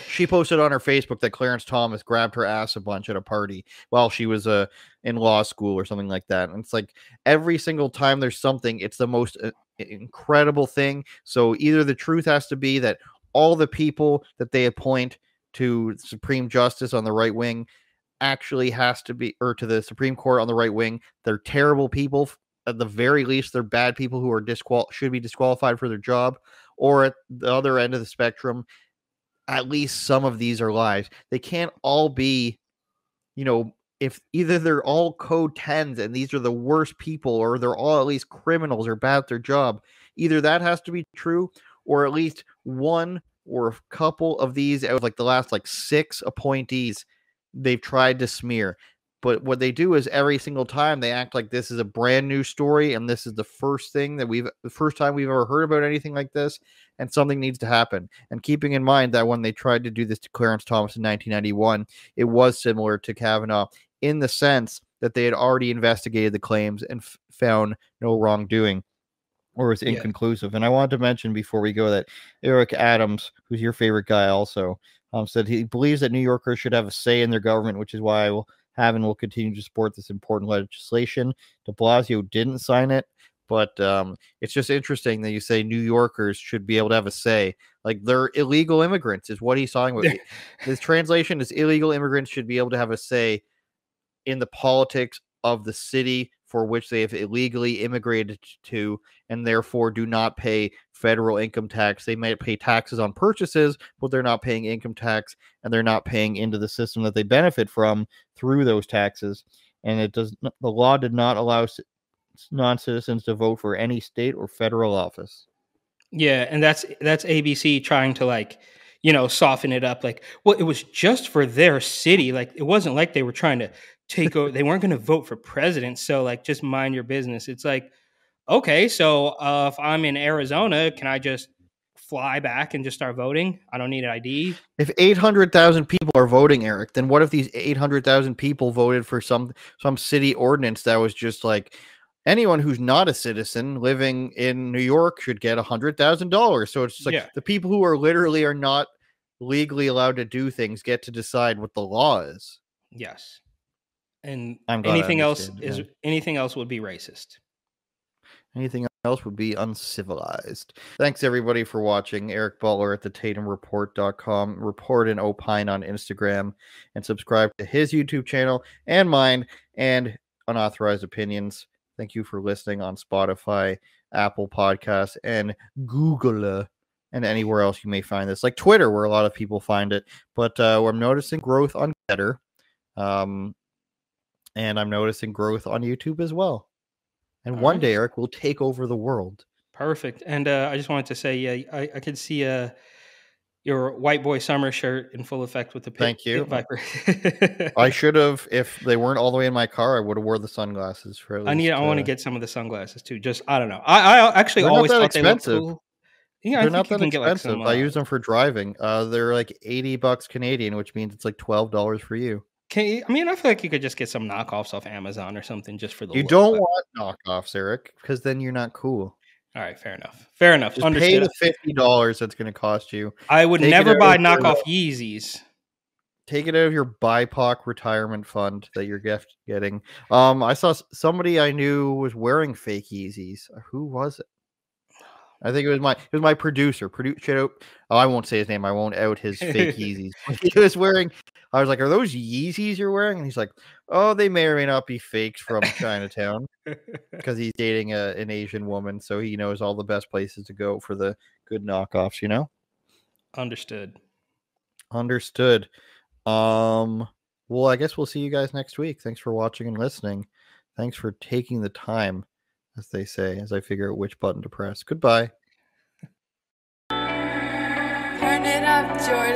[SPEAKER 5] She posted on her Facebook that Clarence Thomas grabbed her ass a bunch at a party while she was uh, in law school or something like that. And it's like every single time there's something, it's the most uh, incredible thing. So either the truth has to be that all the people that they appoint to Supreme Justice on the right wing actually has to be, or to the Supreme Court on the right wing, they're terrible people at the very least they're bad people who are disqual should be disqualified for their job or at the other end of the spectrum at least some of these are lies. They can't all be you know if either they're all code 10s and these are the worst people or they're all at least criminals or bad at their job either that has to be true or at least one or a couple of these out of like the last like six appointees they've tried to smear but what they do is every single time they act like this is a brand new story and this is the first thing that we've the first time we've ever heard about anything like this and something needs to happen and keeping in mind that when they tried to do this to clarence thomas in 1991 it was similar to kavanaugh in the sense that they had already investigated the claims and f- found no wrongdoing or was
[SPEAKER 6] Yeah.
[SPEAKER 5] inconclusive and i wanted to mention before we go that eric adams who's your favorite guy also um, said he believes that new yorkers should have a say in their government which is why i will have and will continue to support this important legislation. De Blasio didn't sign it, but um, it's just interesting that you say New Yorkers should be able to have a say. Like they're illegal immigrants, is what he's talking about. His translation is illegal immigrants should be able to have a say in the politics of the city for which they have illegally immigrated to and therefore do not pay federal income tax. They might pay taxes on purchases, but they're not paying income tax and they're not paying into the system that they benefit from through those taxes. And it does the law did not allow non citizens to vote for any state or federal office.
[SPEAKER 6] Yeah, and that's that's ABC trying to like, you know, soften it up. Like, well, it was just for their city. Like, it wasn't like they were trying to take over. they weren't going to vote for president. So, like, just mind your business. It's like, okay, so uh, if I'm in Arizona, can I just fly back and just start voting? I don't need an ID.
[SPEAKER 5] If 800,000 people are voting, Eric, then what if these 800,000 people voted for some some city ordinance that was just like anyone who's not a citizen living in New York should get $100,000. So it's like
[SPEAKER 6] Yeah.
[SPEAKER 5] the people who are literally are not legally allowed to do things get to decide what the law is.
[SPEAKER 6] Yes. And
[SPEAKER 5] I'm
[SPEAKER 6] anything else is
[SPEAKER 5] yeah.
[SPEAKER 6] anything else would be racist.
[SPEAKER 5] Anything else would be uncivilized. Thanks everybody for watching. Eric Butler at the TatumReport.com. Report and opine on Instagram and subscribe to his YouTube channel and mine and unauthorized opinions. Thank you for listening on Spotify, Apple Podcasts, and Google uh, and anywhere else you may find this, like Twitter, where a lot of people find it. But uh, I'm noticing growth on GETTR. Um, and I'm noticing growth on YouTube as well. And
[SPEAKER 6] All
[SPEAKER 5] one
[SPEAKER 6] right.
[SPEAKER 5] day, Eric will take over the world.
[SPEAKER 6] Perfect. And uh, I just wanted to say, yeah, I, I could see uh, your white boy summer shirt in full effect with the pit,
[SPEAKER 5] Thank you.
[SPEAKER 6] viper.
[SPEAKER 5] I should have, if they weren't all the way in my car, I would have wore the sunglasses for. At
[SPEAKER 6] I need.
[SPEAKER 5] least,
[SPEAKER 6] I want to
[SPEAKER 5] uh,
[SPEAKER 6] get some of the sunglasses too. Just I don't know. I, I actually always thought they looked
[SPEAKER 5] expensive.
[SPEAKER 6] cool. Yeah,
[SPEAKER 5] They're not that
[SPEAKER 6] get like
[SPEAKER 5] expensive.
[SPEAKER 6] some.
[SPEAKER 5] I
[SPEAKER 6] uh,
[SPEAKER 5] use them for driving. Uh, they're like eighty bucks Canadian, which means it's like twelve dollars for you.
[SPEAKER 6] Can you, I mean, I feel like you could just get some knockoffs off Amazon or something just for the.
[SPEAKER 5] You
[SPEAKER 6] look,
[SPEAKER 5] don't
[SPEAKER 6] but-
[SPEAKER 5] want knockoffs, Eric, because then you're not cool.
[SPEAKER 6] All right, fair enough. Fair enough.
[SPEAKER 5] Just pay the fifty dollars that's going to cost you.
[SPEAKER 6] I would
[SPEAKER 5] take
[SPEAKER 6] never buy knockoff Yeezys.
[SPEAKER 5] Take it out of your BIPOC retirement fund that you're gift getting. Um, I saw somebody I knew was wearing fake Yeezys. Who was it? I think it was my it was my producer. Produce shout out. Oh, I won't say his name. I won't out his fake Yeezys. He was wearing. I was like, "Are those Yeezys you're wearing?" And he's like, "Oh, they may or may not be fakes from Chinatown." because he's dating a, an Asian woman, so he knows all the best places to go for the good knockoffs. You know,
[SPEAKER 6] Understood.
[SPEAKER 5] understood. Um, well, I guess we'll see you guys next week. Thanks for watching and listening. Thanks for taking the time, as they say, as I figure out which button to press. Goodbye.
[SPEAKER 9] Turn it up, Jordan.